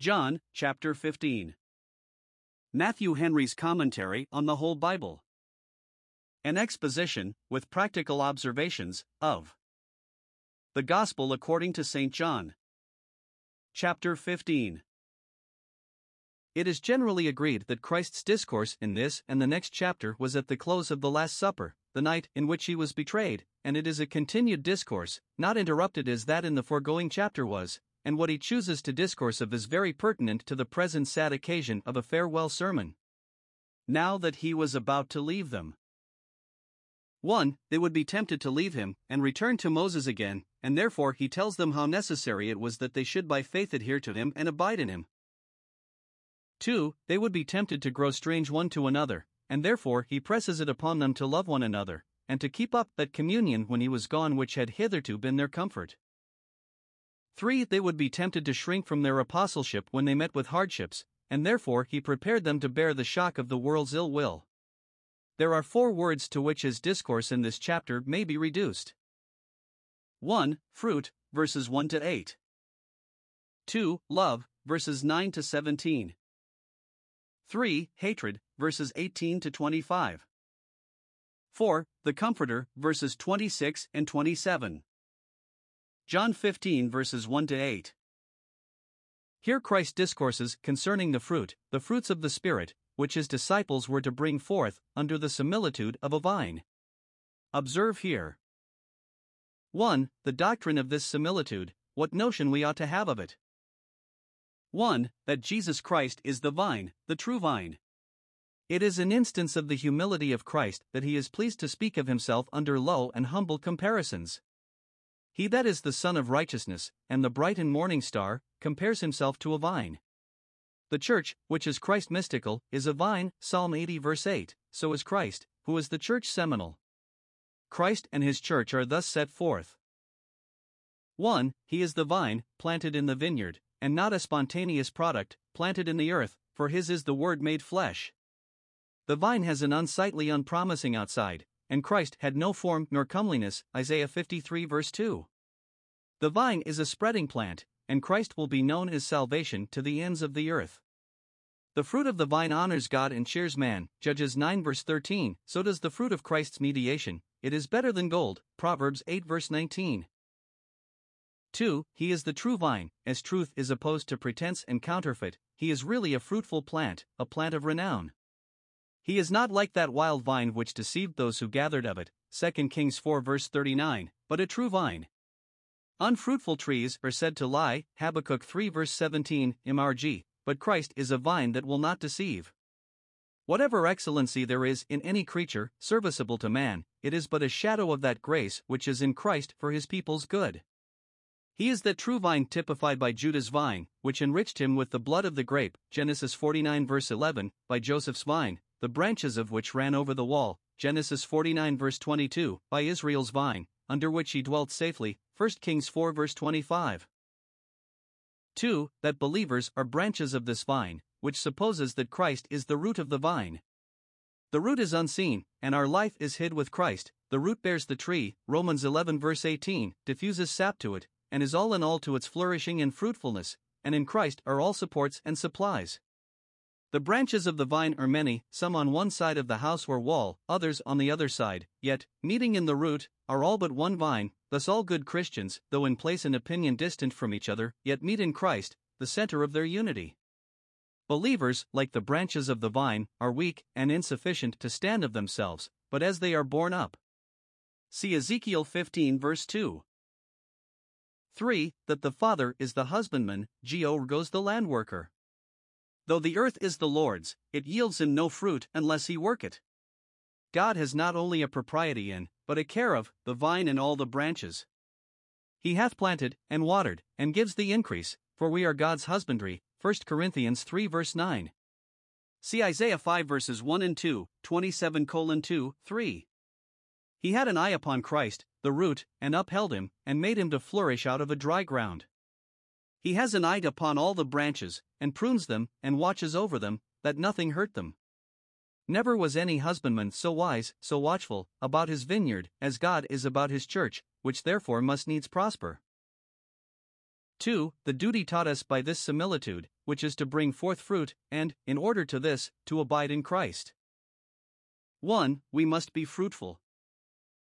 John, chapter 15. Matthew Henry's Commentary on the Whole Bible. An exposition, with practical observations, of the Gospel according to St. John. Chapter 15. It is generally agreed that Christ's discourse in this and the next chapter was at the close of the Last Supper, the night in which he was betrayed, and it is a continued discourse, not interrupted as that in the foregoing chapter was, and what he chooses to discourse of is very pertinent to the present sad occasion of a farewell sermon. Now that he was about to leave them. 1. They would be tempted to leave him and return to Moses again, and therefore he tells them how necessary it was that they should by faith adhere to him and abide in him. 2. They would be tempted to grow strange one to another, and therefore he presses it upon them to love one another, and to keep up that communion when he was gone which had hitherto been their comfort. 3. They would be tempted to shrink from their apostleship when they met with hardships, and therefore he prepared them to bear the shock of the world's ill will. There are four words to which his discourse in this chapter may be reduced 1. Fruit, verses 1 to 8. 2. Love, verses 9 to 17. 3. Hatred, verses 18 to 25. 4. The Comforter, verses 26 and 27. John 15 verses 1 to 8. Here Christ discourses concerning the fruit, the fruits of the Spirit, which his disciples were to bring forth, under the similitude of a vine. Observe here 1. The doctrine of this similitude, what notion we ought to have of it. 1. That Jesus Christ is the vine, the true vine. It is an instance of the humility of Christ that he is pleased to speak of himself under low and humble comparisons. He that is the Son of Righteousness, and the bright and morning star, compares himself to a vine. The church, which is Christ mystical, is a vine, Psalm 80 verse 8, so is Christ, who is the church seminal. Christ and his church are thus set forth. 1. He is the vine, planted in the vineyard, and not a spontaneous product, planted in the earth, for his is the word made flesh. The vine has an unsightly, unpromising outside, and Christ had no form nor comeliness. Isaiah 53 verse 2. The vine is a spreading plant, and Christ will be known as salvation to the ends of the earth. The fruit of the vine honors God and cheers man, Judges 9 verse 13, so does the fruit of Christ's mediation, it is better than gold, Proverbs 8 verse 19. 2. He is the true vine, as truth is opposed to pretense and counterfeit, he is really a fruitful plant, a plant of renown. He is not like that wild vine which deceived those who gathered of it, 2 Kings 4 verse 39, but a true vine. Unfruitful trees are said to lie, Habakkuk 3 verse 17, MRG, but Christ is a vine that will not deceive. Whatever excellency there is in any creature, serviceable to man, it is but a shadow of that grace which is in Christ for his people's good. He is that true vine typified by Judah's vine, which enriched him with the blood of the grape, Genesis 49 verse 11, by Joseph's vine, the branches of which ran over the wall, Genesis 49 verse 22, by Israel's vine, under which he dwelt safely, 1 Kings 4 verse 25. 2. That believers are branches of this vine, which supposes that Christ is the root of the vine. The root is unseen, and our life is hid with Christ. The root bears the tree, Romans 11 verse 18, diffuses sap to it, and is all in all to its flourishing and fruitfulness, and in Christ are all supports and supplies. The branches of the vine are many, some on one side of the house or wall, others on the other side, yet, meeting in the root, are all but one vine, thus all good Christians, though in place and opinion distant from each other, yet meet in Christ, the center of their unity. Believers, like the branches of the vine, are weak and insufficient to stand of themselves, but as they are borne up. See Ezekiel 15 verse 2. 3. That the Father is the husbandman, Georgos the landworker. Though the earth is the Lord's, it yields him no fruit unless he work it. God has not only a propriety in, but a care of, the vine and all the branches. He hath planted, and watered, and gives the increase, for we are God's husbandry. 1 Corinthians 3 verse 9. See Isaiah 5 verses 1 and 2, 27 colon 2, 3. He had an eye upon Christ, the root, and upheld him, and made him to flourish out of a dry ground. He has an eye upon all the branches, and prunes them, and watches over them, that nothing hurt them. Never was any husbandman so wise, so watchful, about his vineyard, as God is about his church, which therefore must needs prosper. 2. The duty taught us by this similitude, which is to bring forth fruit, and, in order to this, to abide in Christ. 1. We must be fruitful.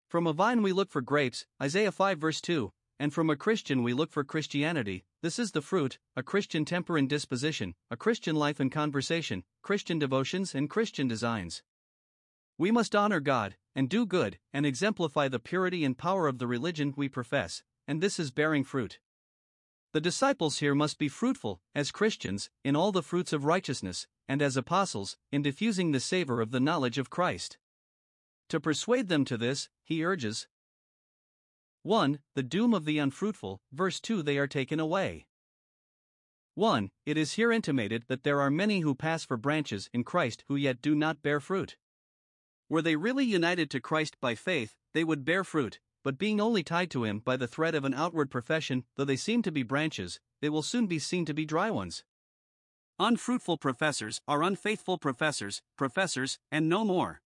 From a vine we look for grapes, Isaiah 5 verse 2, and from a Christian we look for Christianity, this is the fruit, a Christian temper and disposition, a Christian life and conversation, Christian devotions and Christian designs. We must honor God, and do good, and exemplify the purity and power of the religion we profess, and this is bearing fruit. The disciples here must be fruitful, as Christians, in all the fruits of righteousness, and as apostles, in diffusing the savor of the knowledge of Christ. To persuade them to this, he urges 1. The doom of the unfruitful, verse 2 They are taken away. 1. It is here intimated that there are many who pass for branches in Christ who yet do not bear fruit. Were they really united to Christ by faith, they would bear fruit, but being only tied to Him by the thread of an outward profession, though they seem to be branches, they will soon be seen to be dry ones. Unfruitful professors are unfaithful professors, professors, and no more.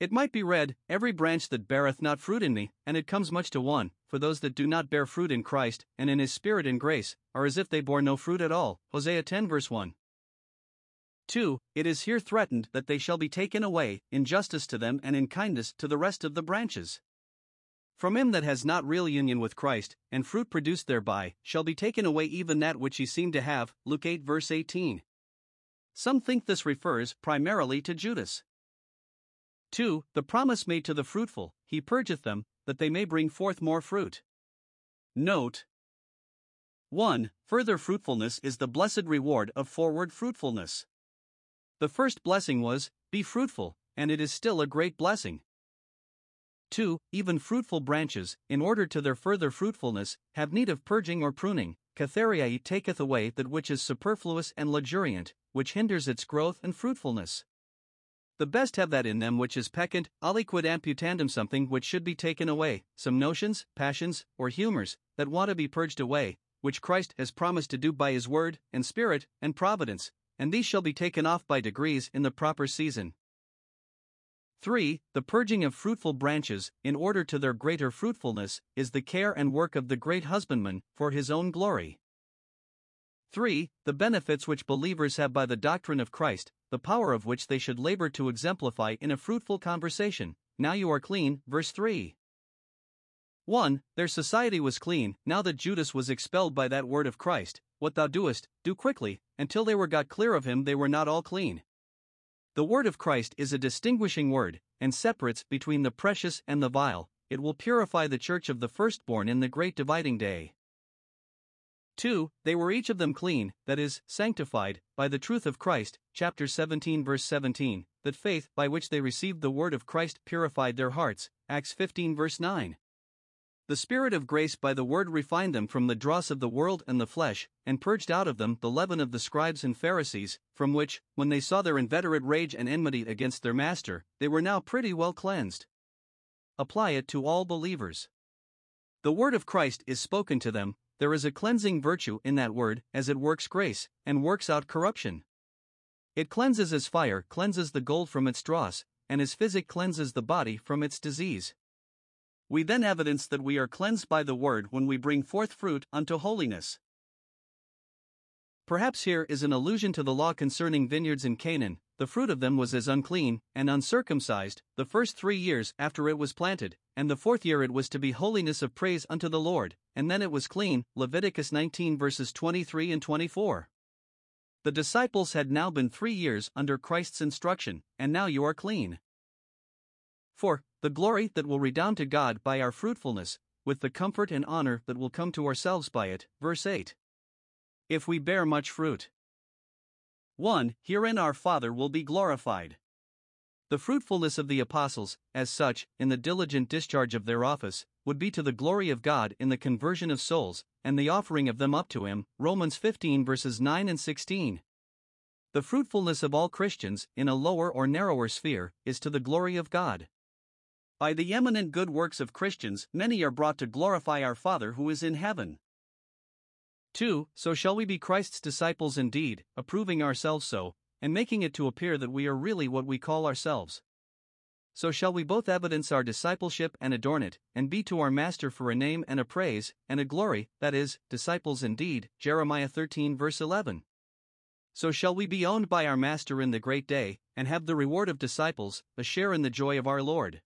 It might be read, Every branch that beareth not fruit in me, and it comes much to one, for those that do not bear fruit in Christ, and in his Spirit and grace, are as if they bore no fruit at all. Hosea 10 verse 1. 2. It is here threatened that they shall be taken away, in justice to them and in kindness to the rest of the branches. From him that has not real union with Christ, and fruit produced thereby, shall be taken away even that which he seemed to have. Luke 8 verse 18. Some think this refers primarily to Judas. 2. The promise made to the fruitful, He purgeth them, that they may bring forth more fruit. Note 1. Further fruitfulness is the blessed reward of forward fruitfulness. The first blessing was, Be fruitful, and it is still a great blessing. 2. Even fruitful branches, in order to their further fruitfulness, have need of purging or pruning. Kathariai taketh away that which is superfluous and luxuriant, which hinders its growth and fruitfulness. The best have that in them which is peccant, aliquid amputandum something which should be taken away, some notions, passions, or humors, that want to be purged away, which Christ has promised to do by his word, and spirit, and providence, and these shall be taken off by degrees in the proper season. 3. The purging of fruitful branches, in order to their greater fruitfulness, is the care and work of the great husbandman, for his own glory. 3. The benefits which believers have by the doctrine of Christ, the power of which they should labor to exemplify in a fruitful conversation. Now you are clean, verse 3. 1. Their society was clean, now that Judas was expelled by that word of Christ, what thou doest, do quickly, until they were got clear of him, they were not all clean. The word of Christ is a distinguishing word, and separates between the precious and the vile, it will purify the church of the firstborn in the great dividing day. 2. They were each of them clean, that is, sanctified, by the truth of Christ, chapter 17, verse 17, that faith by which they received the word of Christ purified their hearts, Acts 15, verse 9. The Spirit of grace by the word refined them from the dross of the world and the flesh, and purged out of them the leaven of the scribes and Pharisees, from which, when they saw their inveterate rage and enmity against their master, they were now pretty well cleansed. Apply it to all believers. The word of Christ is spoken to them, there is a cleansing virtue in that word, as it works grace, and works out corruption. It cleanses as fire cleanses the gold from its dross, and as physic cleanses the body from its disease. We then evidence that we are cleansed by the word when we bring forth fruit unto holiness. Perhaps here is an allusion to the law concerning vineyards in Canaan, the fruit of them was as unclean and uncircumcised the first three years after it was planted, and the fourth year it was to be holiness of praise unto the Lord, and then it was clean. Leviticus 19 verses 23 and 24. The disciples had now been three years under Christ's instruction, and now you are clean. 4. The glory that will redound to God by our fruitfulness, with the comfort and honor that will come to ourselves by it. Verse 8. If we bear much fruit. 1. Herein our Father will be glorified. The fruitfulness of the apostles, as such, in the diligent discharge of their office, would be to the glory of God in the conversion of souls, and the offering of them up to Him. Romans 15 verses 9 and 16. The fruitfulness of all Christians, in a lower or narrower sphere, is to the glory of God. By the eminent good works of Christians, many are brought to glorify our Father who is in heaven. 2. So shall we be Christ's disciples indeed, approving ourselves so, and making it to appear that we are really what we call ourselves. so shall we both evidence our discipleship and adorn it, and be to our Master for a name and a praise, and a glory, that is, disciples indeed. Jeremiah 13 verse 11. So shall we be owned by our Master in the great day, and have the reward of disciples, a share in the joy of our Lord.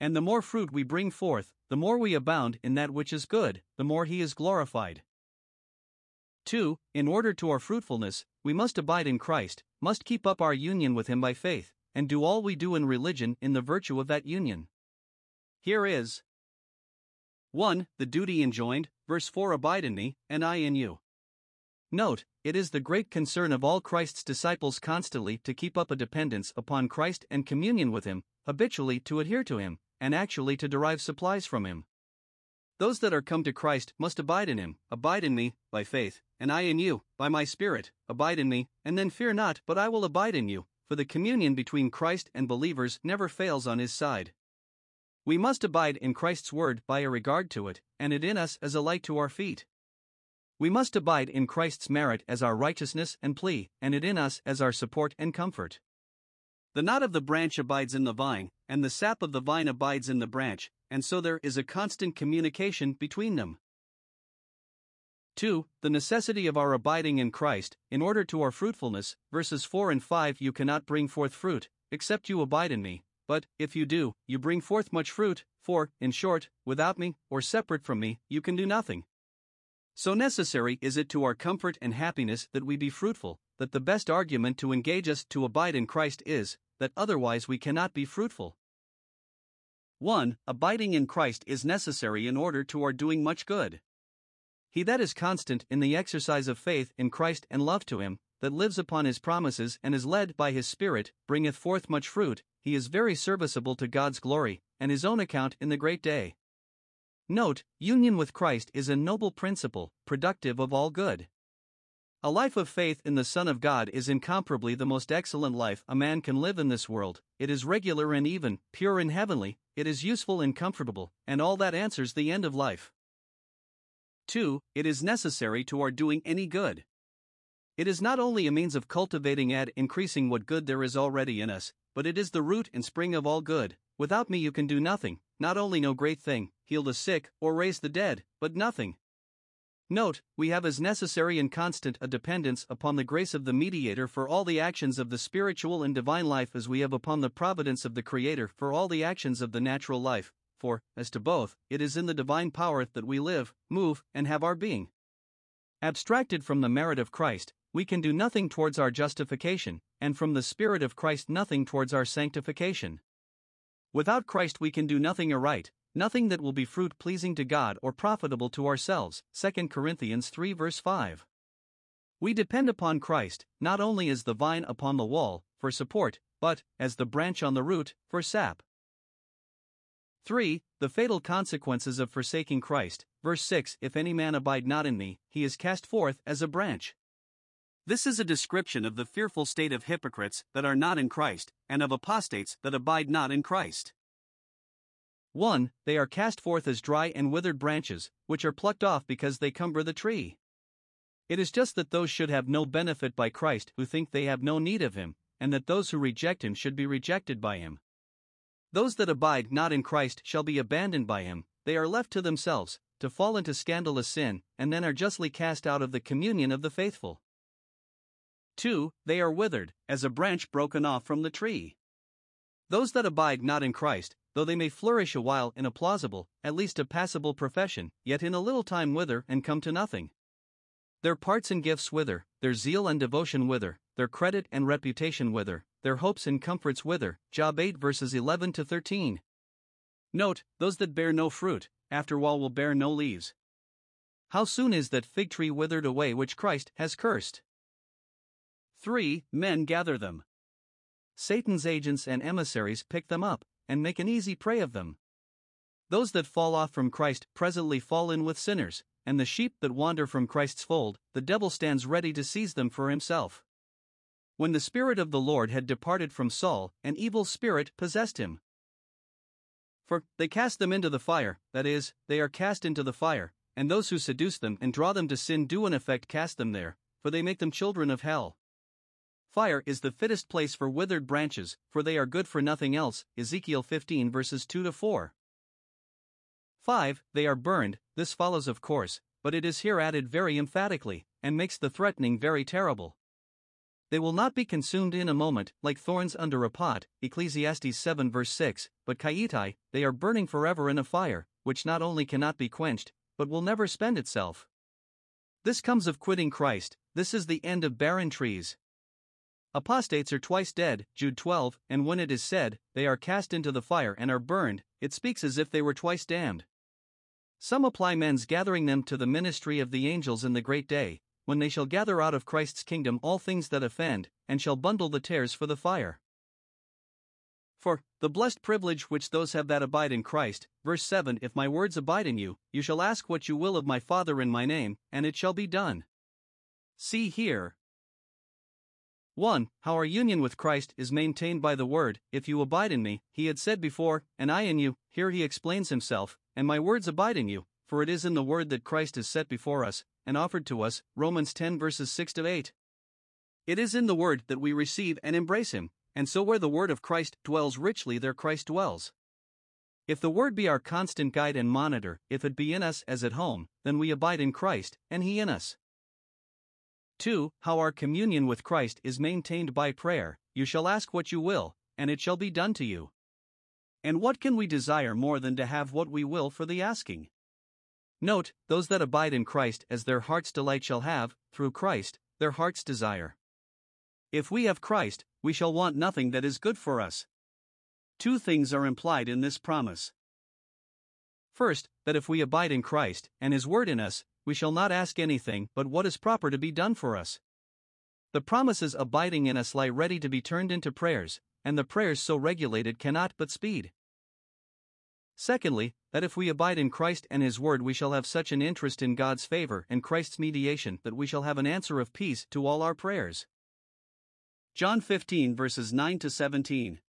And the more fruit we bring forth, the more we abound in that which is good, the more He is glorified. 2. In order to our fruitfulness, we must abide in Christ, must keep up our union with Him by faith, and do all we do in religion in the virtue of that union. Here is 1. The duty enjoined, verse 4 Abide in me, and I in you. Note, it is the great concern of all Christ's disciples constantly to keep up a dependence upon Christ and communion with Him, habitually to adhere to Him, and actually to derive supplies from Him. Those that are come to Christ must abide in Him, abide in me, by faith, and I in you, by my Spirit, abide in me, and then fear not, but I will abide in you, for the communion between Christ and believers never fails on his side. We must abide in Christ's word by a regard to it, and it in us as a light to our feet. We must abide in Christ's merit as our righteousness and plea, and it in us as our support and comfort. The knot of the branch abides in the vine, and the sap of the vine abides in the branch, and so there is a constant communication between them. 2. The necessity of our abiding in Christ, in order to our fruitfulness. Verses 4 and 5 You cannot bring forth fruit, except you abide in me, but, if you do, you bring forth much fruit, for, in short, without me, or separate from me, you can do nothing. So necessary is it to our comfort and happiness that we be fruitful, that the best argument to engage us to abide in Christ is, that otherwise we cannot be fruitful. 1. Abiding in Christ is necessary in order to our doing much good. He that is constant in the exercise of faith in Christ and love to him, that lives upon his promises and is led by his Spirit, bringeth forth much fruit, he is very serviceable to God's glory, and his own account in the great day. Note, union with Christ is a noble principle, productive of all good. A life of faith in the Son of God is incomparably the most excellent life a man can live in this world. It is regular and even, pure and heavenly, it is useful and comfortable, and all that answers the end of life. 2. It is necessary to our doing any good. It is not only a means of cultivating and increasing what good there is already in us, but it is the root and spring of all good. Without me, you can do nothing, not only no great thing, heal the sick, or raise the dead, but nothing. Note, we have as necessary and constant a dependence upon the grace of the mediator for all the actions of the spiritual and divine life as we have upon the providence of the Creator for all the actions of the natural life, for, as to both, it is in the divine power that we live, move, and have our being. Abstracted from the merit of Christ, we can do nothing towards our justification, and from the Spirit of Christ nothing towards our sanctification. Without Christ we can do nothing aright, nothing that will be fruit pleasing to God or profitable to ourselves. 2 Corinthians 3 verse 5. We depend upon Christ, not only as the vine upon the wall, for support, but, as the branch on the root, for sap. 3. The fatal consequences of forsaking Christ. Verse 6 If any man abide not in me, he is cast forth as a branch. This is a description of the fearful state of hypocrites that are not in Christ, and of apostates that abide not in Christ. 1. They are cast forth as dry and withered branches, which are plucked off because they cumber the tree. It is just that those should have no benefit by Christ who think they have no need of him, and that those who reject him should be rejected by him. Those that abide not in Christ shall be abandoned by him, they are left to themselves, to fall into scandalous sin, and then are justly cast out of the communion of the faithful. 2. They are withered, as a branch broken off from the tree. Those that abide not in Christ, though they may flourish a while in a plausible, at least a passable profession, yet in a little time wither and come to nothing. Their parts and gifts wither, their zeal and devotion wither, their credit and reputation wither, their hopes and comforts wither. Job 8 verses 11 to 13. Note, those that bear no fruit, after while will bear no leaves. How soon is that fig tree withered away which Christ has cursed? 3. Men gather them. Satan's agents and emissaries pick them up, and make an easy prey of them. Those that fall off from Christ presently fall in with sinners, and the sheep that wander from Christ's fold, the devil stands ready to seize them for himself. When the Spirit of the Lord had departed from Saul, an evil spirit possessed him. For they cast them into the fire, that is, they are cast into the fire, and those who seduce them and draw them to sin do in effect cast them there, for they make them children of hell. Fire is the fittest place for withered branches, for they are good for nothing else. Ezekiel 15 verses 2 to 4. 5. They are burned, this follows, of course, but it is here added very emphatically, and makes the threatening very terrible. They will not be consumed in a moment, like thorns under a pot, Ecclesiastes 7 verse 6, but kaitai, they are burning forever in a fire, which not only cannot be quenched, but will never spend itself. This comes of quitting Christ, this is the end of barren trees. Apostates are twice dead, Jude 12, and when it is said, they are cast into the fire and are burned, it speaks as if they were twice damned. Some apply men's gathering them to the ministry of the angels in the great day, when they shall gather out of Christ's kingdom all things that offend, and shall bundle the tares for the fire. For, the blessed privilege which those have that abide in Christ, verse 7 If my words abide in you, you shall ask what you will of my Father in my name, and it shall be done. See here, 1. How our union with Christ is maintained by the Word, If you abide in me, he had said before, and I in you, here he explains himself, and my words abide in you, for it is in the Word that Christ is set before us, and offered to us, Romans 10 verses 6 to 8. It is in the Word that we receive and embrace him, and so where the Word of Christ dwells richly, there Christ dwells. If the Word be our constant guide and monitor, if it be in us as at home, then we abide in Christ, and he in us. 2. How our communion with Christ is maintained by prayer You shall ask what you will, and it shall be done to you. And what can we desire more than to have what we will for the asking? Note, those that abide in Christ as their heart's delight shall have, through Christ, their heart's desire. If we have Christ, we shall want nothing that is good for us. Two things are implied in this promise. First, that if we abide in Christ, and His Word in us, we shall not ask anything but what is proper to be done for us. The promises abiding in us lie ready to be turned into prayers, and the prayers so regulated cannot but speed. Secondly, that if we abide in Christ and His Word, we shall have such an interest in God's favor and Christ's mediation that we shall have an answer of peace to all our prayers. John 15 verses 9 to 17.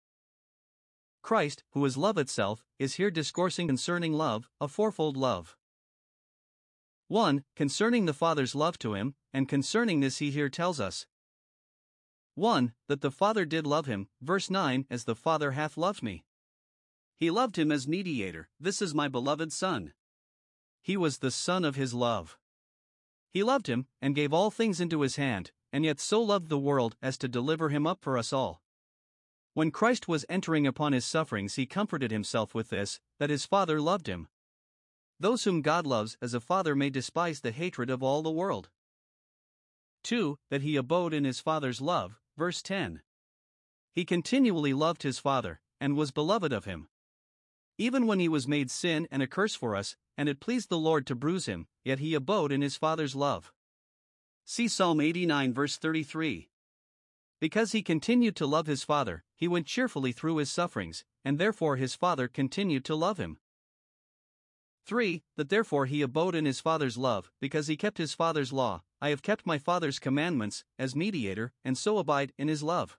Christ, who is love itself, is here discoursing concerning love, a fourfold love. 1. Concerning the Father's love to him, and concerning this he here tells us 1. That the Father did love him, verse 9, as the Father hath loved me. He loved him as mediator, this is my beloved Son. He was the Son of his love. He loved him, and gave all things into his hand, and yet so loved the world as to deliver him up for us all. When Christ was entering upon his sufferings, he comforted himself with this that his Father loved him. Those whom God loves as a father may despise the hatred of all the world. 2. That he abode in his Father's love, verse 10. He continually loved his Father, and was beloved of him. Even when he was made sin and a curse for us, and it pleased the Lord to bruise him, yet he abode in his Father's love. See Psalm 89, verse 33. Because he continued to love his Father, he went cheerfully through his sufferings, and therefore his Father continued to love him. 3. That therefore he abode in his Father's love, because he kept his Father's law. I have kept my Father's commandments, as mediator, and so abide in his love.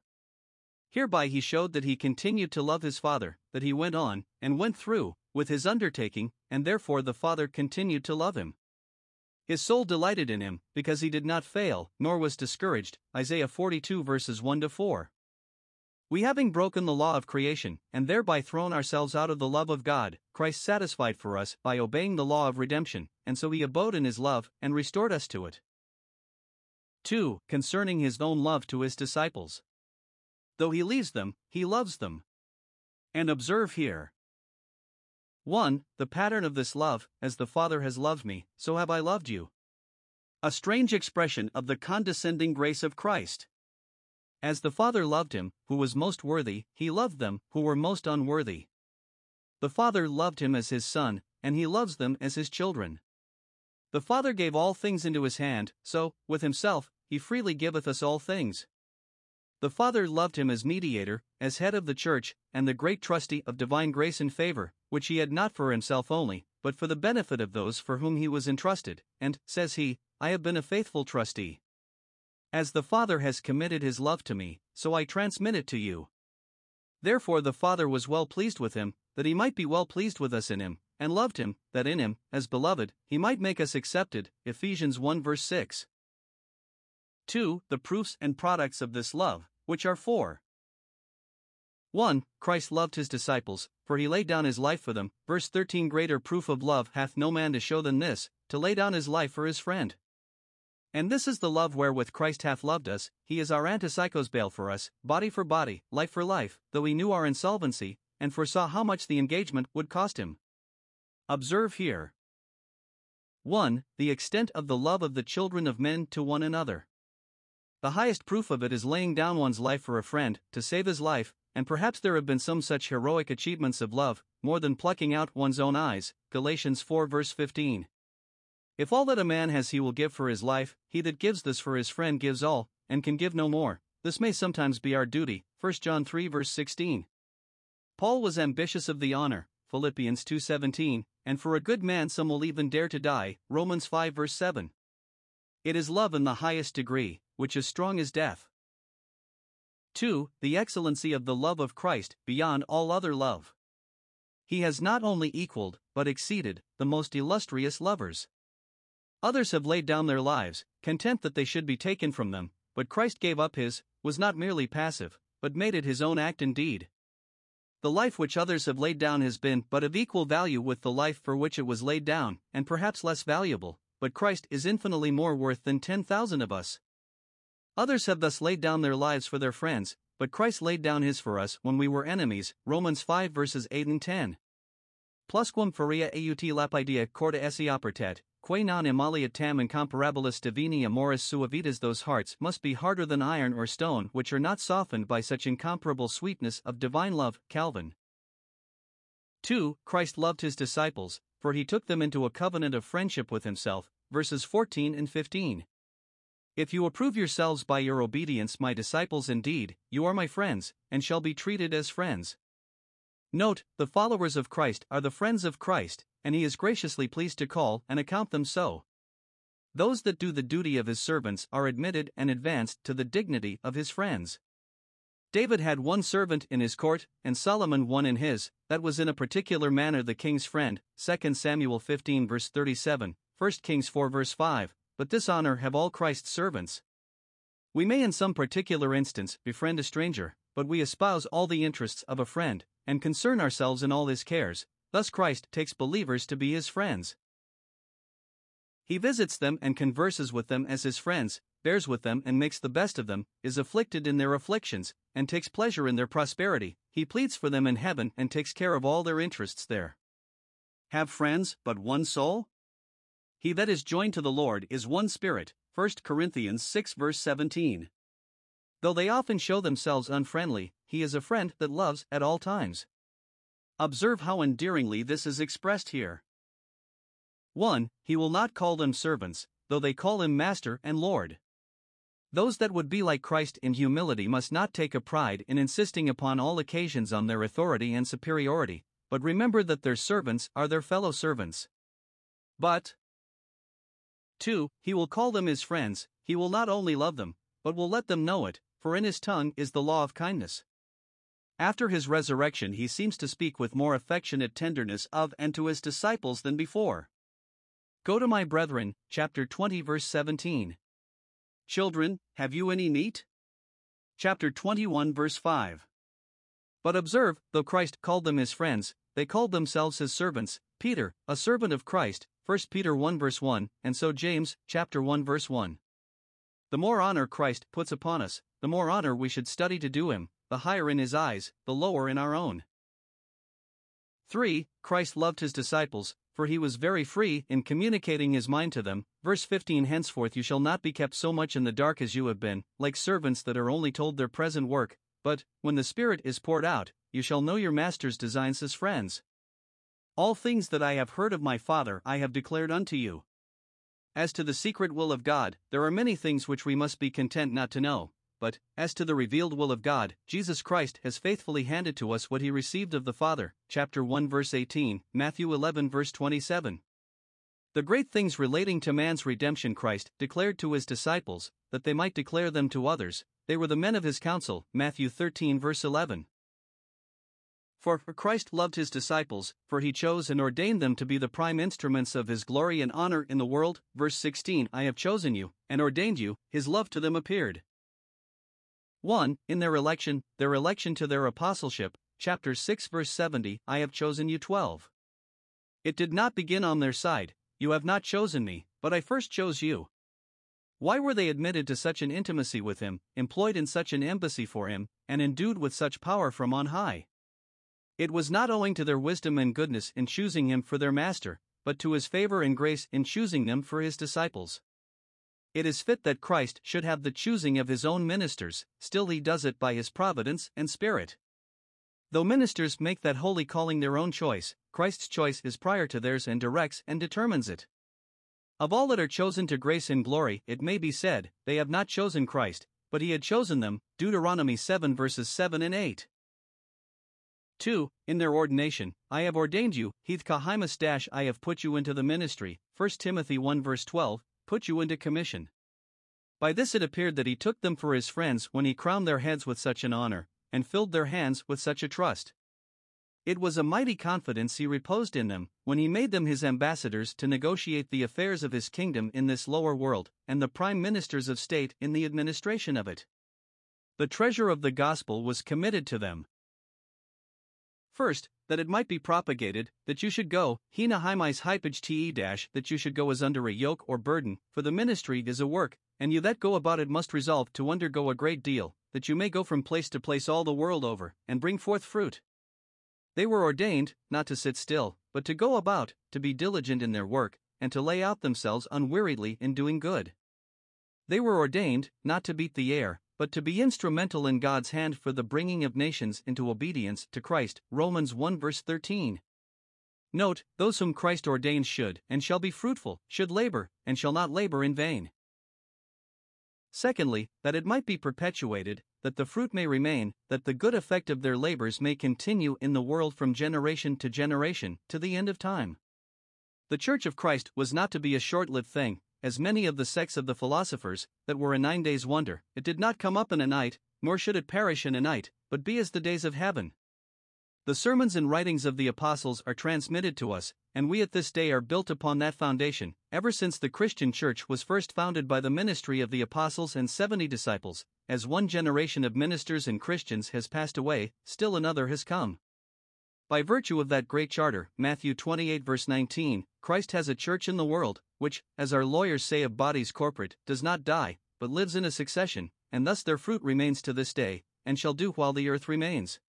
Hereby he showed that he continued to love his Father, that he went on, and went through, with his undertaking, and therefore the Father continued to love him. His soul delighted in him, because he did not fail, nor was discouraged. Isaiah 42 verses 1 to 4. We having broken the law of creation, and thereby thrown ourselves out of the love of God, Christ satisfied for us by obeying the law of redemption, and so he abode in his love, and restored us to it. 2. Concerning his own love to his disciples. Though he leaves them, he loves them. And observe here 1. The pattern of this love, as the Father has loved me, so have I loved you. A strange expression of the condescending grace of Christ. As the Father loved him, who was most worthy, he loved them, who were most unworthy. The Father loved him as his Son, and he loves them as his children. The Father gave all things into his hand, so, with himself, he freely giveth us all things. The Father loved him as mediator, as head of the church, and the great trustee of divine grace and favor, which he had not for himself only, but for the benefit of those for whom he was entrusted, and, says he, I have been a faithful trustee. As the Father has committed his love to me, so I transmit it to you. Therefore the Father was well pleased with him, that he might be well pleased with us in him, and loved him, that in him, as beloved, he might make us accepted. Ephesians 1 verse 6. 2. The proofs and products of this love, which are four. 1. Christ loved his disciples, for he laid down his life for them. Verse 13 Greater proof of love hath no man to show than this, to lay down his life for his friend. And this is the love wherewith Christ hath loved us, he is our antipsychos bail for us, body for body, life for life, though he knew our insolvency, and foresaw how much the engagement would cost him. Observe here 1. The extent of the love of the children of men to one another. The highest proof of it is laying down one's life for a friend, to save his life, and perhaps there have been some such heroic achievements of love, more than plucking out one's own eyes. Galatians 4 verse 15. If all that a man has he will give for his life, he that gives this for his friend gives all, and can give no more. This may sometimes be our duty. 1 John 3 verse 16. Paul was ambitious of the honor. Philippians 2:17, and for a good man some will even dare to die. Romans 5 verse 7. It is love in the highest degree, which is strong as death. 2. The excellency of the love of Christ, beyond all other love. He has not only equaled, but exceeded, the most illustrious lovers. Others have laid down their lives, content that they should be taken from them, but Christ gave up his, was not merely passive, but made it his own act and deed. The life which others have laid down has been but of equal value with the life for which it was laid down, and perhaps less valuable, but Christ is infinitely more worth than 10,000 of us. Others have thus laid down their lives for their friends, but Christ laid down his for us when we were enemies. Romans 5 verses 8 and 10. Plusquam feria aut lapidea corda esse opertet, que non emalia tam incomparabilis divini amoris suavitas those hearts must be harder than iron or stone which are not softened by such incomparable sweetness of divine love. Calvin. 2. Christ loved his disciples, for he took them into a covenant of friendship with himself. Verses 14 and 15. If you approve yourselves by your obedience, my disciples indeed, you are my friends, and shall be treated as friends. Note, the followers of Christ are the friends of Christ, and he is graciously pleased to call and account them so. Those that do the duty of his servants are admitted and advanced to the dignity of his friends. David had one servant in his court, and Solomon one in his, that was in a particular manner the king's friend. 2 Samuel 15 verse 37, 1 Kings 4 verse 5 but this honor have all Christ's servants. We may in some particular instance befriend a stranger, but we espouse all the interests of a friend, and concern ourselves in all his cares, thus Christ takes believers to be his friends. He visits them and converses with them as his friends, bears with them and makes the best of them, is afflicted in their afflictions, and takes pleasure in their prosperity, he pleads for them in heaven and takes care of all their interests there. Have friends but one soul? He that is joined to the Lord is one spirit. 1 Corinthians 6 verse 17. Though they often show themselves unfriendly, he is a friend that loves at all times. Observe how endearingly this is expressed here. 1. He will not call them servants, though they call him Master and Lord. Those that would be like Christ in humility must not take a pride in insisting upon all occasions on their authority and superiority, but remember that their servants are their fellow servants. But, 2. He will call them his friends, he will not only love them, but will let them know it, for in his tongue is the law of kindness. After his resurrection, he seems to speak with more affectionate tenderness of and to his disciples than before. Go to my brethren, chapter 20, verse 17. Children, have you any meat? Chapter 21, verse 5. But observe, though Christ called them his friends, they called themselves his servants. Peter, a servant of Christ, 1 Peter 1 verse 1, and so James, chapter 1 verse 1. The more honor Christ puts upon us, the more honor we should study to do him, the higher in his eyes, the lower in our own. 3. Christ loved his disciples, for he was very free in communicating his mind to them. Verse 15 Henceforth you shall not be kept so much in the dark as you have been, like servants that are only told their present work, but, when the Spirit is poured out, you shall know your master's designs as friends. All things that I have heard of my Father I have declared unto you. As to the secret will of God, there are many things which we must be content not to know, but, as to the revealed will of God, Jesus Christ has faithfully handed to us what he received of the Father. Chapter 1 verse 18, Matthew 11 verse 27. The great things relating to man's redemption Christ declared to his disciples, that they might declare them to others, they were the men of his counsel. Matthew 13 verse 11. For Christ loved his disciples, for he chose and ordained them to be the prime instruments of his glory and honor in the world. Verse 16 I have chosen you, and ordained you, his love to them appeared. 1. In their election, their election to their apostleship, chapter 6, verse 70 I have chosen you 12. It did not begin on their side, You have not chosen me, but I first chose you. Why were they admitted to such an intimacy with him, employed in such an embassy for him, and endued with such power from on high? It was not owing to their wisdom and goodness in choosing him for their master, but to his favor and grace in choosing them for his disciples. It is fit that Christ should have the choosing of his own ministers, still he does it by his providence and spirit. Though ministers make that holy calling their own choice, Christ's choice is prior to theirs and directs and determines it. Of all that are chosen to grace and glory, it may be said, they have not chosen Christ, but he had chosen them. Deuteronomy 7 verses 7 and 8. 2. In their ordination, I have ordained you, ethēka hymas I have put you into the ministry, 1 Timothy 1 verse 12, put you into commission. By this it appeared that he took them for his friends when he crowned their heads with such an honor, and filled their hands with such a trust. It was a mighty confidence he reposed in them, when he made them his ambassadors to negotiate the affairs of his kingdom in this lower world, and the prime ministers of state in the administration of it. The treasure of the gospel was committed to them. First, that it might be propagated, that you should go, hina hypage te dash, that you should go as under a yoke or burden, for the ministry is a work, and you that go about it must resolve to undergo a great deal, that you may go from place to place all the world over, and bring forth fruit. They were ordained, not to sit still, but to go about, to be diligent in their work, and to lay out themselves unweariedly in doing good. They were ordained, not to beat the air, but to be instrumental in God's hand for the bringing of nations into obedience to Christ. Romans 1 verse 13. Note, those whom Christ ordains should, and shall be fruitful, should labor, and shall not labor in vain. Secondly, that it might be perpetuated, that the fruit may remain, that the good effect of their labors may continue in the world from generation to generation, to the end of time. The Church of Christ was not to be a short lived thing, as many of the sects of the philosophers, that were a nine days' wonder. It did not come up in a night, nor should it perish in a night, but be as the days of heaven. The sermons and writings of the apostles are transmitted to us, and we at this day are built upon that foundation, ever since the Christian church was first founded by the ministry of the apostles and seventy disciples. As one generation of ministers and Christians has passed away, still another has come. By virtue of that great charter, Matthew 28 verse 19, Christ has a church in the world, which, as our lawyers say of bodies corporate, does not die, but lives in a succession, and thus their fruit remains to this day, and shall do while the earth remains.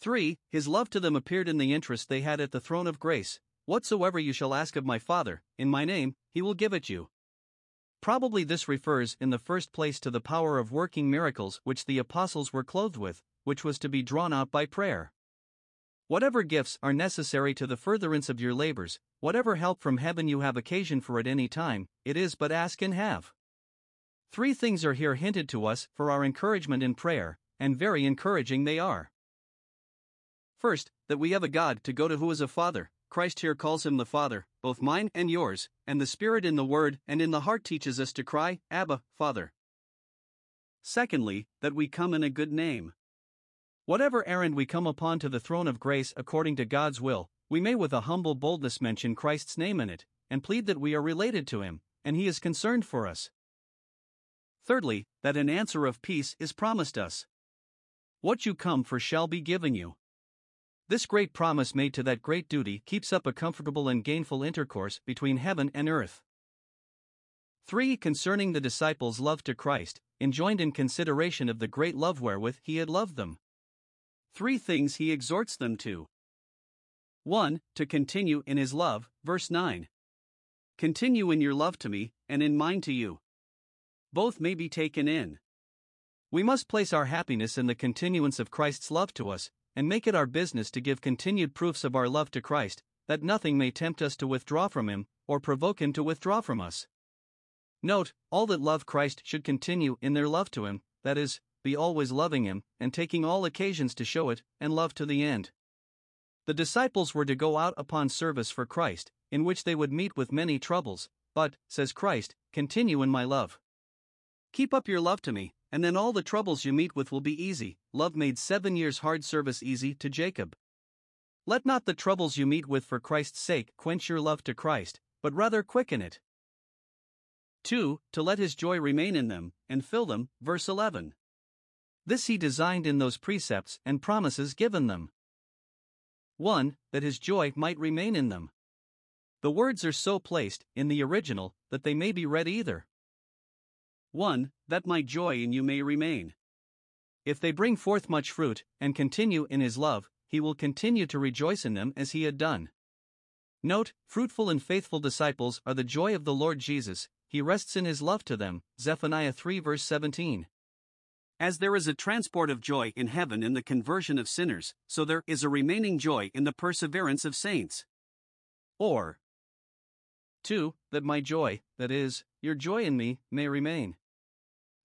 3. His love to them appeared in the interest they had at the throne of grace. Whatsoever you shall ask of my Father, in my name, he will give it you. Probably this refers in the first place to the power of working miracles which the apostles were clothed with, which was to be drawn out by prayer. Whatever gifts are necessary to the furtherance of your labors, whatever help from heaven you have occasion for at any time, it is but ask and have. Three things are here hinted to us for our encouragement in prayer, and very encouraging they are. First, that we have a God to go to who is a Father. Christ here calls him the Father, both mine and yours, and the Spirit in the Word and in the heart teaches us to cry, Abba, Father. Secondly, that we come in a good name. Whatever errand we come upon to the throne of grace according to God's will, we may with a humble boldness mention Christ's name in it, and plead that we are related to him, and he is concerned for us. Thirdly, that an answer of peace is promised us. What you come for shall be given you. This great promise made to that great duty keeps up a comfortable and gainful intercourse between heaven and earth. 3. Concerning the disciples' love to Christ, enjoined in consideration of the great love wherewith he had loved them. Three things he exhorts them to. 1. To continue in his love, verse 9. Continue in your love to me, and in mine to you. Both may be taken in. We must place our happiness in the continuance of Christ's love to us, and make it our business to give continued proofs of our love to Christ, that nothing may tempt us to withdraw from Him, or provoke Him to withdraw from us. Note, all that love Christ should continue in their love to Him, that is, be always loving Him, and taking all occasions to show it, and love to the end. The disciples were to go out upon service for Christ, in which they would meet with many troubles, but, says Christ, continue in my love. Keep up your love to me, and then all the troubles you meet with will be easy. Love made seven years hard service easy to Jacob. Let not the troubles you meet with for Christ's sake quench your love to Christ, but rather quicken it. 2. To let his joy remain in them, and fill them. Verse 11. This he designed in those precepts and promises given them. 1. That his joy might remain in them. The words are so placed, in the original, that they may be read either. 1. That my joy in you may remain. If they bring forth much fruit, and continue in his love, he will continue to rejoice in them as he had done. Note, fruitful and faithful disciples are the joy of the Lord Jesus, he rests in his love to them. Zephaniah 3 verse 17. As there is a transport of joy in heaven in the conversion of sinners, so there is a remaining joy in the perseverance of saints. Or 2. That my joy, that is, your joy in me, may remain.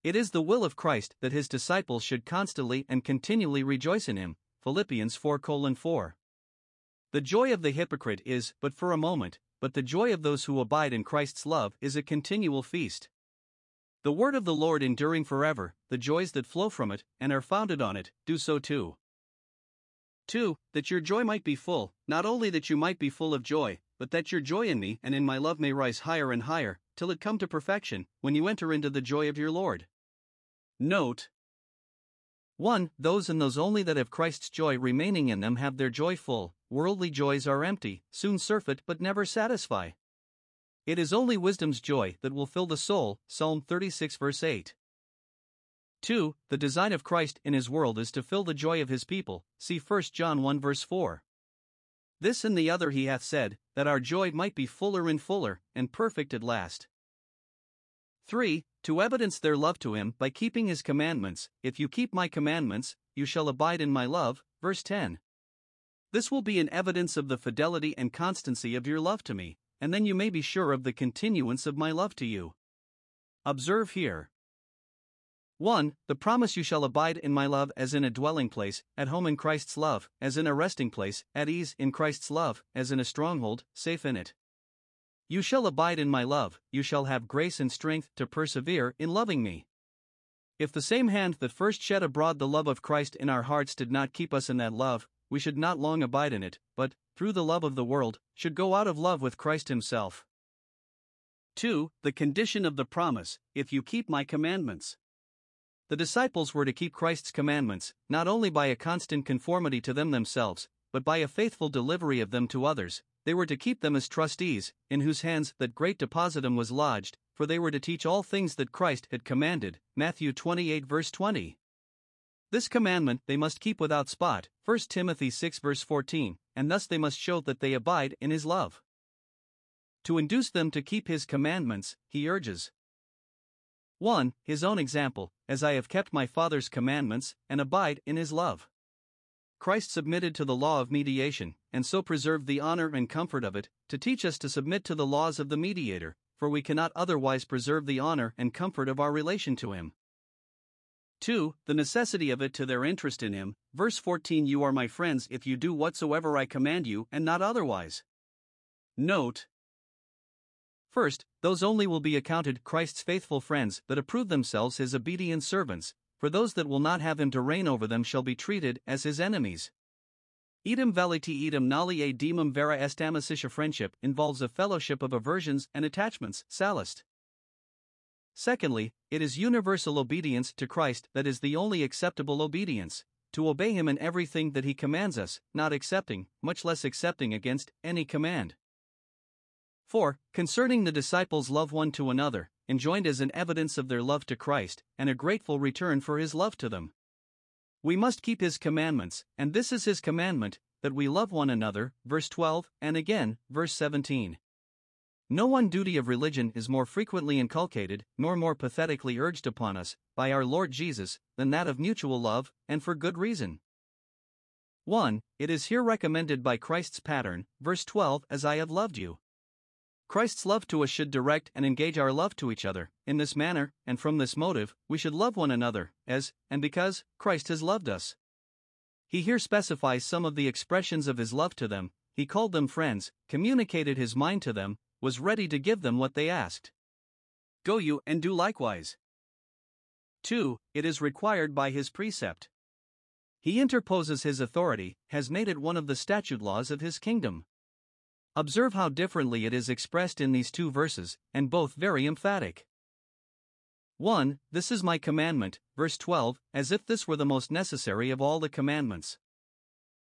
It is the will of Christ that his disciples should constantly and continually rejoice in him. Philippians 4 4. The joy of the hypocrite is but for a moment, but the joy of those who abide in Christ's love is a continual feast. The word of the Lord enduring forever, the joys that flow from it, and are founded on it, do so too. 2. That your joy might be full, not only that you might be full of joy, but that your joy in me and in my love may rise higher and higher, till it come to perfection, when you enter into the joy of your Lord. Note 1. Those and those only that have Christ's joy remaining in them have their joy full, worldly joys are empty, soon surfeit but never satisfy. It is only wisdom's joy that will fill the soul. Psalm 36, verse 8. 2. The design of Christ in his world is to fill the joy of his people. See 1 John 1, verse 4. This and the other he hath said, that our joy might be fuller and fuller, and perfect at last. 3. To evidence their love to him by keeping his commandments. If you keep my commandments, you shall abide in my love. Verse 10. This will be an evidence of the fidelity and constancy of your love to me, and then you may be sure of the continuance of my love to you. Observe here 1. The promise you shall abide in my love as in a dwelling place, at home in Christ's love, as in a resting place, at ease in Christ's love, as in a stronghold, safe in it. You shall abide in my love, you shall have grace and strength to persevere in loving me. If the same hand that first shed abroad the love of Christ in our hearts did not keep us in that love, we should not long abide in it, but, through the love of the world, should go out of love with Christ Himself. 2. The condition of the promise if you keep my commandments. The disciples were to keep Christ's commandments, not only by a constant conformity to them themselves, but by a faithful delivery of them to others. They were to keep them as trustees, in whose hands that great depositum was lodged, for they were to teach all things that Christ had commanded. Matthew 28, verse 20. This commandment they must keep without spot, 1 Timothy 6 verse 14, and thus they must show that they abide in his love. To induce them to keep his commandments, he urges 1. His own example, as I have kept my Father's commandments, and abide in his love. Christ submitted to the law of mediation, and so preserved the honor and comfort of it, to teach us to submit to the laws of the mediator, for we cannot otherwise preserve the honor and comfort of our relation to him. 2. The necessity of it to their interest in him. Verse 14 You are my friends if you do whatsoever I command you, and not otherwise. Note First, those only will be accounted Christ's faithful friends that approve themselves his obedient servants, for those that will not have him to reign over them shall be treated as his enemies. Idem veliti idem nali a demum vera est amicitia friendship involves a fellowship of aversions and attachments, Sallust. Secondly, it is universal obedience to Christ that is the only acceptable obedience, to obey Him in everything that He commands us, not accepting, much less accepting against, any command. 4. Concerning the disciples' love one to another, enjoined as an evidence of their love to Christ, and a grateful return for His love to them. We must keep His commandments, and this is His commandment, that we love one another, verse 12, and again, verse 17. No one duty of religion is more frequently inculcated, nor more pathetically urged upon us, by our Lord Jesus, than that of mutual love, and for good reason. 1. It is here recommended by Christ's pattern, verse 12, as I have loved you. Christ's love to us should direct and engage our love to each other. In this manner, and from this motive, we should love one another, as, and because, Christ has loved us. He here specifies some of the expressions of his love to them, he called them friends, communicated his mind to them, was ready to give them what they asked. Go you and do likewise. 2. It is required by his precept. He interposes his authority, has made it one of the statute laws of his kingdom. Observe how differently it is expressed in these two verses, and both very emphatic. 1. This is my commandment, verse 12, as if this were the most necessary of all the commandments.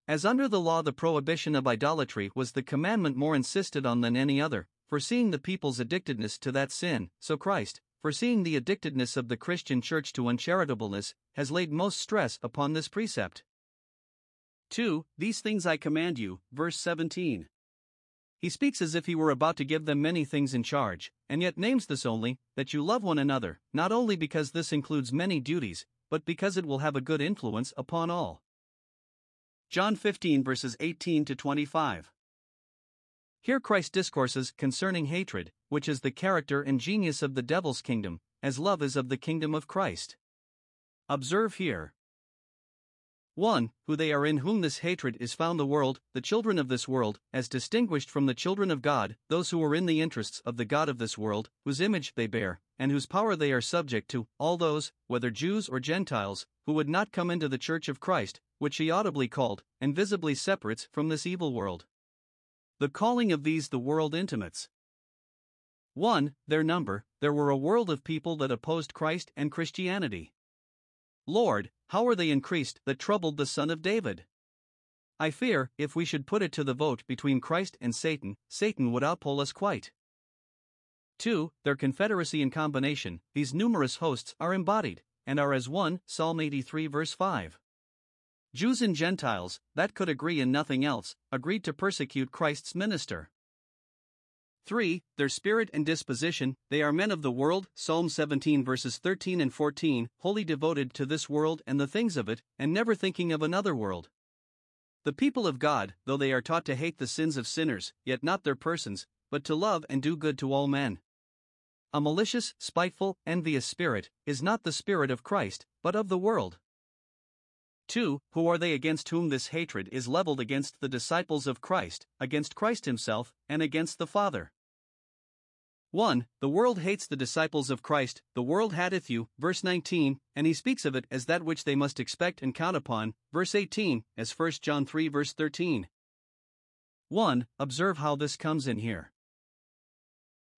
As under the law the prohibition of idolatry was the commandment more insisted on than any other, foreseeing the people's addictedness to that sin, so Christ, foreseeing the addictedness of the Christian church to uncharitableness, has laid most stress upon this precept. 2. These things I command you, verse 17. He speaks as if he were about to give them many things in charge, and yet names this only, that you love one another, not only because this includes many duties, but because it will have a good influence upon all. John 15 verses 18 to 25. Here Christ discourses concerning hatred, which is the character and genius of the devil's kingdom, as love is of the kingdom of Christ. Observe here 1. Who they are in whom this hatred is found the world, the children of this world, as distinguished from the children of God, those who are in the interests of the God of this world, whose image they bear, and whose power they are subject to, all those, whether Jews or Gentiles, who would not come into the church of Christ, which he audibly called, and visibly separates from this evil world. The calling of these the world intimates. 1. Their number, there were a world of people that opposed Christ and Christianity. Lord, how are they increased that troubled the Son of David? I fear, if we should put it to the vote between Christ and Satan, Satan would outpoll us quite. 2. Their confederacy and combination, these numerous hosts are embodied, and are as one, Psalm 83 verse 5. Jews and Gentiles, that could agree in nothing else, agreed to persecute Christ's minister. 3. Their spirit and disposition, they are men of the world, Psalm 17 verses 13 and 14, wholly devoted to this world and the things of it, and never thinking of another world. The people of God, though they are taught to hate the sins of sinners, yet not their persons, but to love and do good to all men. A malicious, spiteful, envious spirit is not the spirit of Christ, but of the world. 2. Who are they against whom this hatred is leveled against the disciples of Christ, against Christ himself, and against the Father? 1. The world hates the disciples of Christ, the world hateth you, verse 19, and he speaks of it as that which they must expect and count upon, verse 18, as 1 John 3 verse 13. 1. Observe how this comes in here.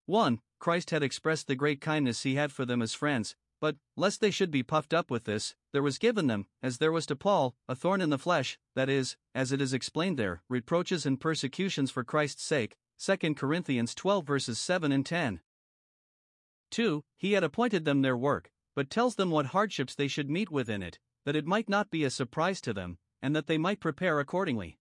1. Christ had expressed the great kindness he had for them as friends, but, lest they should be puffed up with this, there was given them, as there was to Paul, a thorn in the flesh, that is, as it is explained there, reproaches and persecutions for Christ's sake. 2 Corinthians 12 verses 7 and 10. 2. He had appointed them their work, but tells them what hardships they should meet with in it, that it might not be a surprise to them, and that they might prepare accordingly.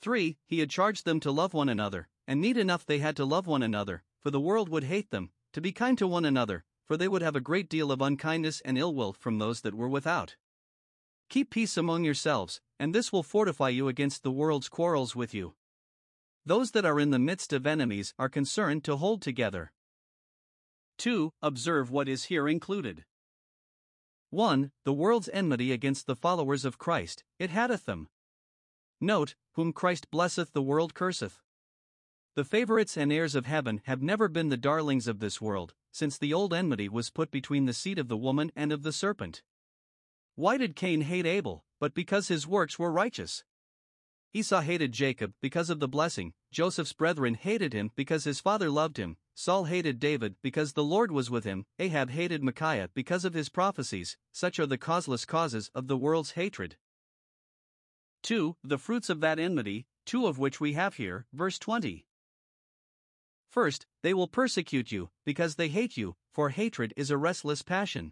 3. He had charged them to love one another, and need enough they had to love one another, for the world would hate them, to be kind to one another, for they would have a great deal of unkindness and ill will from those that were without. Keep peace among yourselves, and this will fortify you against the world's quarrels with you. Those that are in the midst of enemies are concerned to hold together. 2. Observe what is here included. 1. The world's enmity against the followers of Christ, it hateth them. Note, whom Christ blesseth the world curseth. The favorites and heirs of heaven have never been the darlings of this world, since the old enmity was put between the seed of the woman and of the serpent. Why did Cain hate Abel, but because his works were righteous? Esau hated Jacob because of the blessing, Joseph's brethren hated him because his father loved him, Saul hated David because the Lord was with him, Ahab hated Micaiah because of his prophecies, such are the causeless causes of the world's hatred. 2. The fruits of that enmity, two of which we have here, verse 20. First, they will persecute you, because they hate you, for hatred is a restless passion.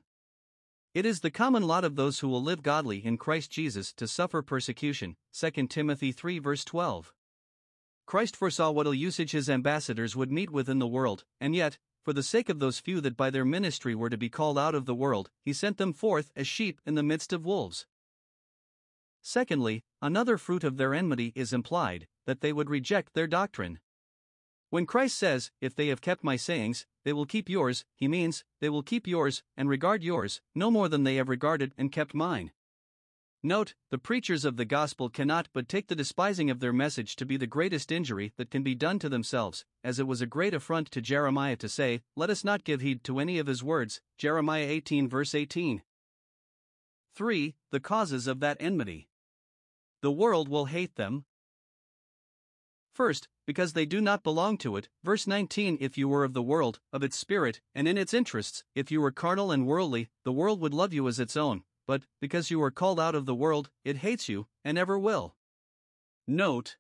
It is the common lot of those who will live godly in Christ Jesus to suffer persecution. 2 Timothy 3 verse 12. Christ foresaw what ill usage his ambassadors would meet with in the world, and yet, for the sake of those few that by their ministry were to be called out of the world, he sent them forth as sheep in the midst of wolves. Secondly, another fruit of their enmity is implied, that they would reject their doctrine. When Christ says, If they have kept my sayings, they will keep yours, he means, they will keep yours, and regard yours, no more than they have regarded and kept mine. Note, the preachers of the gospel cannot but take the despising of their message to be the greatest injury that can be done to themselves, as it was a great affront to Jeremiah to say, Let us not give heed to any of his words. Jeremiah 18, verse 18. 3. The causes of that enmity. The world will hate them. First, because they do not belong to it. Verse 19 If you were of the world, of its spirit, and in its interests, if you were carnal and worldly, the world would love you as its own but, because you are called out of the world, it hates you, and ever will. Note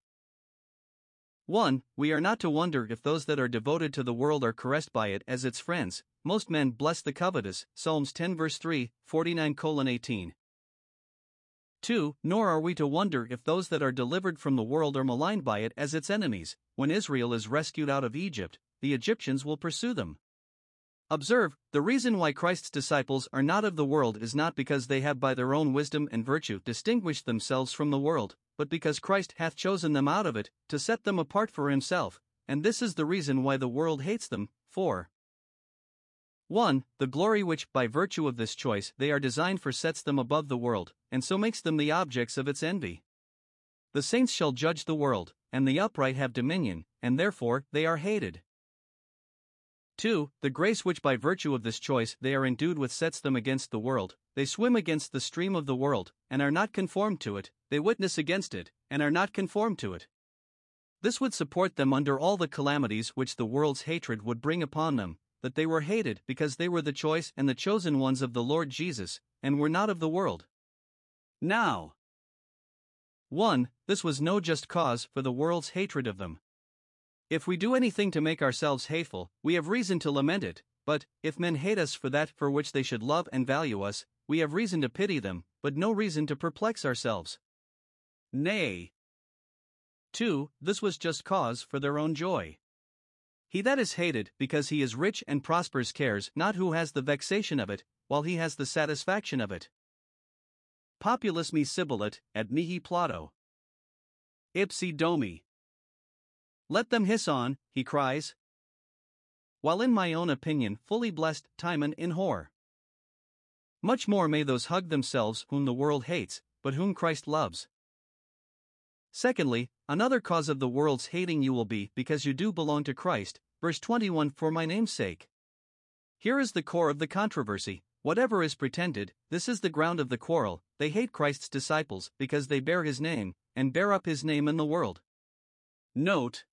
1. We are not to wonder if those that are devoted to the world are caressed by it as its friends. Most men bless the covetous. Psalms 10 verse 3, 49 18. 2. Nor are we to wonder if those that are delivered from the world are maligned by it as its enemies. When Israel is rescued out of Egypt, the Egyptians will pursue them. Observe, the reason why Christ's disciples are not of the world is not because they have by their own wisdom and virtue distinguished themselves from the world, but because Christ hath chosen them out of it, to set them apart for himself, and this is the reason why the world hates them. 4. 1. The glory which, by virtue of this choice, they are designed for sets them above the world, and so makes them the objects of its envy. The saints shall judge the world, and the upright have dominion, and therefore they are hated. 2. The grace which by virtue of this choice they are endued with sets them against the world, they swim against the stream of the world, and are not conformed to it, they witness against it, and are not conformed to it. This would support them under all the calamities which the world's hatred would bring upon them, that they were hated because they were the choice and the chosen ones of the Lord Jesus, and were not of the world. Now, 1. This was no just cause for the world's hatred of them. If we do anything to make ourselves hateful, we have reason to lament it, but, if men hate us for that for which they should love and value us, we have reason to pity them, but no reason to perplex ourselves. Nay. 2. This was just cause for their own joy. He that is hated because he is rich and prospers cares not who has the vexation of it, while he has the satisfaction of it. Populus me sibilat, et mihi plato. Ipsi domi. Let them hiss on, he cries. While in my own opinion fully blessed Timon in whore. Much more may those hug themselves whom the world hates, but whom Christ loves. Secondly, another cause of the world's hating you will be because you do belong to Christ. Verse 21 For my name's sake. Here is the core of the controversy. Whatever is pretended, this is the ground of the quarrel. They hate Christ's disciples because they bear his name, and bear up his name in the world. Note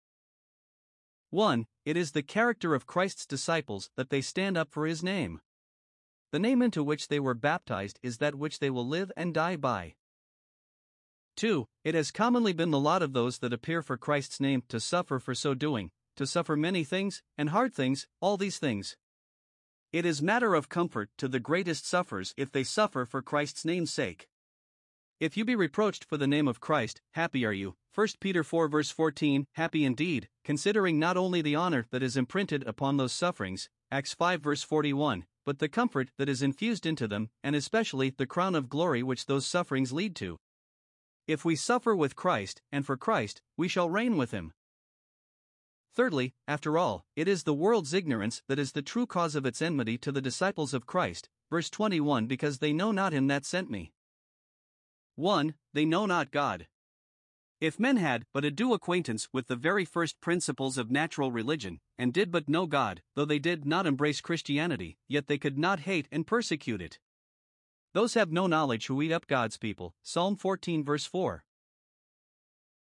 1. It is the character of Christ's disciples that they stand up for his name. The name into which they were baptized is that which they will live and die by. 2. It has commonly been the lot of those that appear for Christ's name to suffer for so doing, to suffer many things, and hard things, all these things. It is matter of comfort to the greatest sufferers if they suffer for Christ's name's sake. If you be reproached for the name of Christ, happy are you. 1 Peter 4 verse 14, happy indeed, considering not only the honor that is imprinted upon those sufferings, Acts 5 verse 41, but the comfort that is infused into them, and especially the crown of glory which those sufferings lead to. If we suffer with Christ, and for Christ, we shall reign with him. Thirdly, after all, it is the world's ignorance that is the true cause of its enmity to the disciples of Christ, verse 21 because they know not him that sent me. 1. They know not God. If men had but a due acquaintance with the very first principles of natural religion, and did but know God, though they did not embrace Christianity, yet they could not hate and persecute it. Those have no knowledge who eat up God's people. Psalm 14, verse 4.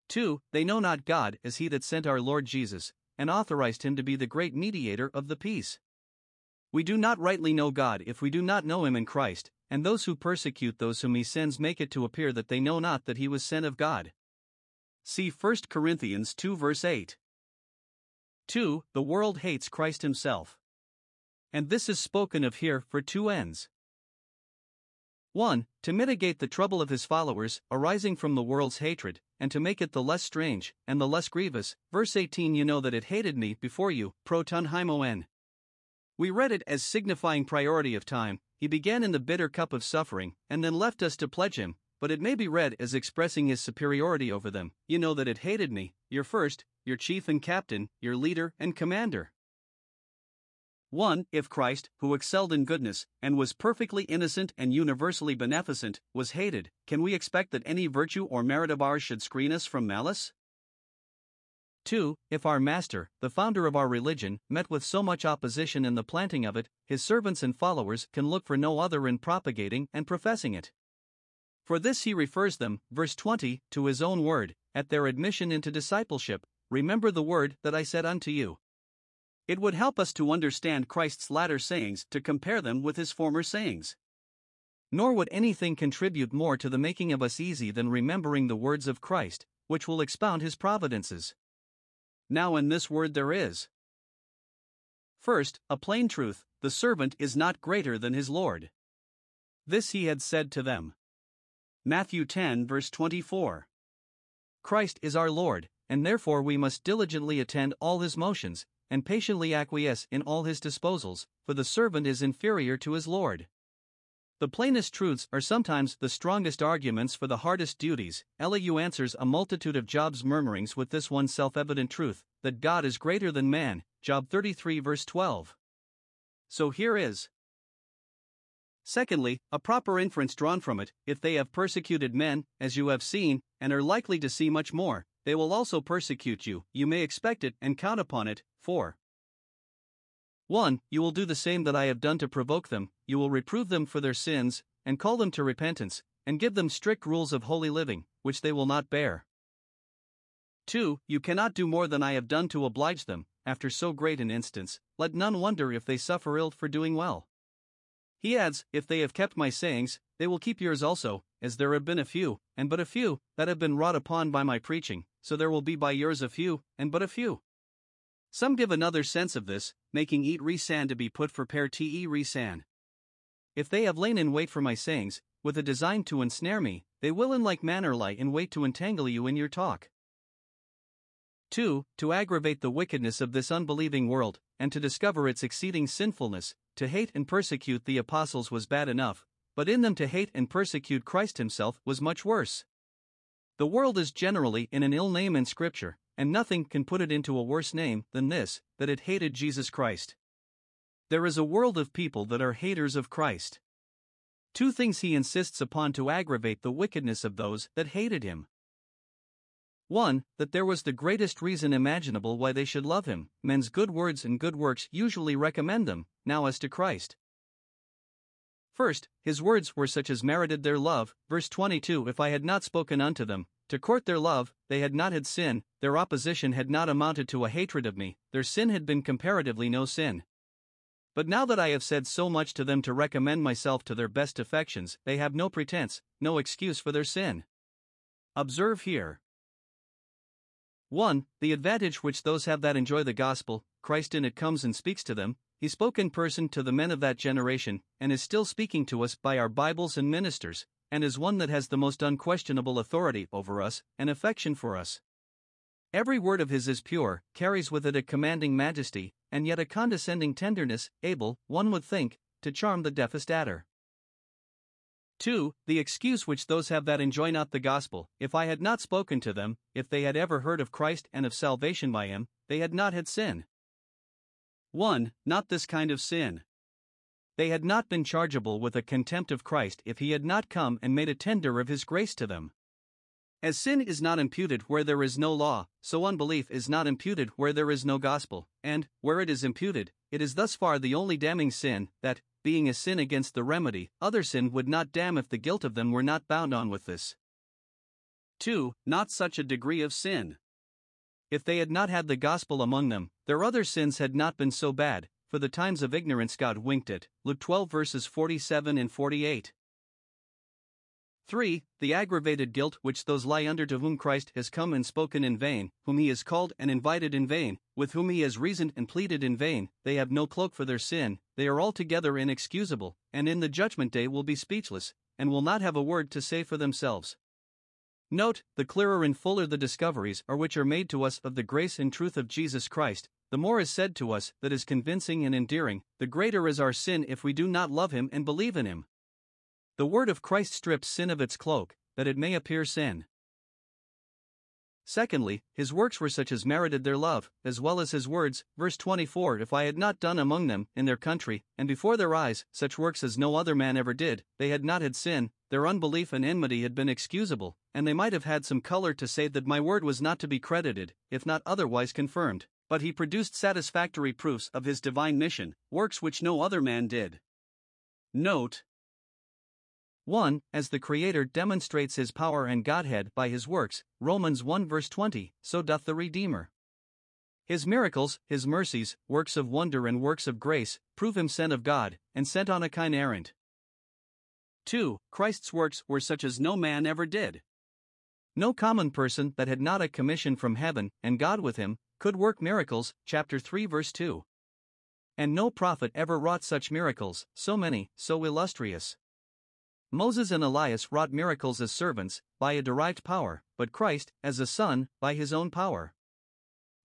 2. They know not God as He that sent our Lord Jesus, and authorized Him to be the great mediator of the peace. We do not rightly know God if we do not know Him in Christ, and those who persecute those whom he sends make it to appear that they know not that he was sent of God. See 1 Corinthians 2 verse 8. 2. The world hates Christ himself. And this is spoken of here for two ends. 1. To mitigate the trouble of his followers, arising from the world's hatred, and to make it the less strange, and the less grievous. Verse 18 You know that it hated me before you, proton hymōn. We read it as signifying priority of time, he began in the bitter cup of suffering, and then left us to pledge him, but it may be read as expressing his superiority over them. You know that it hated me, your first, your chief and captain, your leader and commander. 1. If Christ, who excelled in goodness, and was perfectly innocent and universally beneficent, was hated, can we expect that any virtue or merit of ours should screen us from malice? 2. If our Master, the founder of our religion, met with so much opposition in the planting of it, his servants and followers can look for no other in propagating and professing it. For this he refers them, verse 20, to his own word, at their admission into discipleship Remember the word that I said unto you. It would help us to understand Christ's latter sayings to compare them with his former sayings. Nor would anything contribute more to the making of us easy than remembering the words of Christ, which will expound his providences. Now, in this word there is First, a plain truth the servant is not greater than his Lord. This he had said to them. Matthew 10, verse 24. Christ is our Lord, and therefore we must diligently attend all his motions, and patiently acquiesce in all his disposals, for the servant is inferior to his Lord. The plainest truths are sometimes the strongest arguments for the hardest duties. Elihu answers a multitude of Job's murmurings with this one self evident truth that God is greater than man. Job 33, verse 12. So here is. Secondly, a proper inference drawn from it if they have persecuted men, as you have seen, and are likely to see much more, they will also persecute you, you may expect it and count upon it. 4. 1. You will do the same that I have done to provoke them, you will reprove them for their sins, and call them to repentance, and give them strict rules of holy living, which they will not bear. 2. You cannot do more than I have done to oblige them, after so great an instance, let none wonder if they suffer ill for doing well. He adds, If they have kept my sayings, they will keep yours also, as there have been a few, and but a few, that have been wrought upon by my preaching, so there will be by yours a few, and but a few. Some give another sense of this, making etērēsan to be put for paretērēsan. If they have lain in wait for my sayings, with a design to ensnare me, they will in like manner lie in wait to entangle you in your talk. 2. To aggravate the wickedness of this unbelieving world, and to discover its exceeding sinfulness, to hate and persecute the apostles was bad enough, but in them to hate and persecute Christ himself was much worse. The world is generally in an ill name in Scripture, and nothing can put it into a worse name than this that it hated Jesus Christ. There is a world of people that are haters of Christ. Two things he insists upon to aggravate the wickedness of those that hated him. 1. That there was the greatest reason imaginable why they should love him. Men's good words and good works usually recommend them, now as to Christ. First, his words were such as merited their love. Verse 22 If I had not spoken unto them, to court their love, they had not had sin, their opposition had not amounted to a hatred of me, their sin had been comparatively no sin. But now that I have said so much to them to recommend myself to their best affections, they have no pretense, no excuse for their sin. Observe here. 1. The advantage which those have that enjoy the gospel, Christ in it comes and speaks to them, he spoke in person to the men of that generation, and is still speaking to us by our Bibles and ministers, and is one that has the most unquestionable authority over us and affection for us. Every word of his is pure, carries with it a commanding majesty, and yet a condescending tenderness, able, one would think, to charm the deafest adder. 2. The excuse which those have that enjoy not the gospel, if I had not spoken to them, if they had ever heard of Christ and of salvation by him, they had not had sin. 1. Not this kind of sin. They had not been chargeable with a contempt of Christ if he had not come and made a tender of his grace to them. As sin is not imputed where there is no law, so unbelief is not imputed where there is no gospel, and, where it is imputed, it is thus far the only damning sin, that, being a sin against the remedy, other sin would not damn if the guilt of them were not bound on with this. 2. Not such a degree of sin. If they had not had the gospel among them, their other sins had not been so bad, for the times of ignorance God winked at. Luke 12 verses 47 and 48. 3. The aggravated guilt which those lie under to whom Christ has come and spoken in vain, whom he has called and invited in vain, with whom he has reasoned and pleaded in vain, they have no cloak for their sin, they are altogether inexcusable, and in the judgment day will be speechless, and will not have a word to say for themselves. Note, the clearer and fuller the discoveries are which are made to us of the grace and truth of Jesus Christ, the more is said to us that is convincing and endearing, the greater is our sin if we do not love Him and believe in Him. The word of Christ strips sin of its cloak, that it may appear sin. Secondly, his works were such as merited their love, as well as his words. Verse 24 If I had not done among them, in their country, and before their eyes, such works as no other man ever did, they had not had sin, their unbelief and enmity had been excusable, and they might have had some color to say that my word was not to be credited, if not otherwise confirmed. But he produced satisfactory proofs of his divine mission, works which no other man did. Note 1. As the Creator demonstrates his power and Godhead by his works, Romans 1 verse 20, so doth the Redeemer. His miracles, his mercies, works of wonder and works of grace, prove him sent of God, and sent on a kind errand. 2. Christ's works were such as no man ever did. No common person that had not a commission from heaven, and God with him, could work miracles, chapter 3 verse 2. And no prophet ever wrought such miracles, so many, so illustrious. Moses and Elias wrought miracles as servants, by a derived power, but Christ, as a son, by his own power.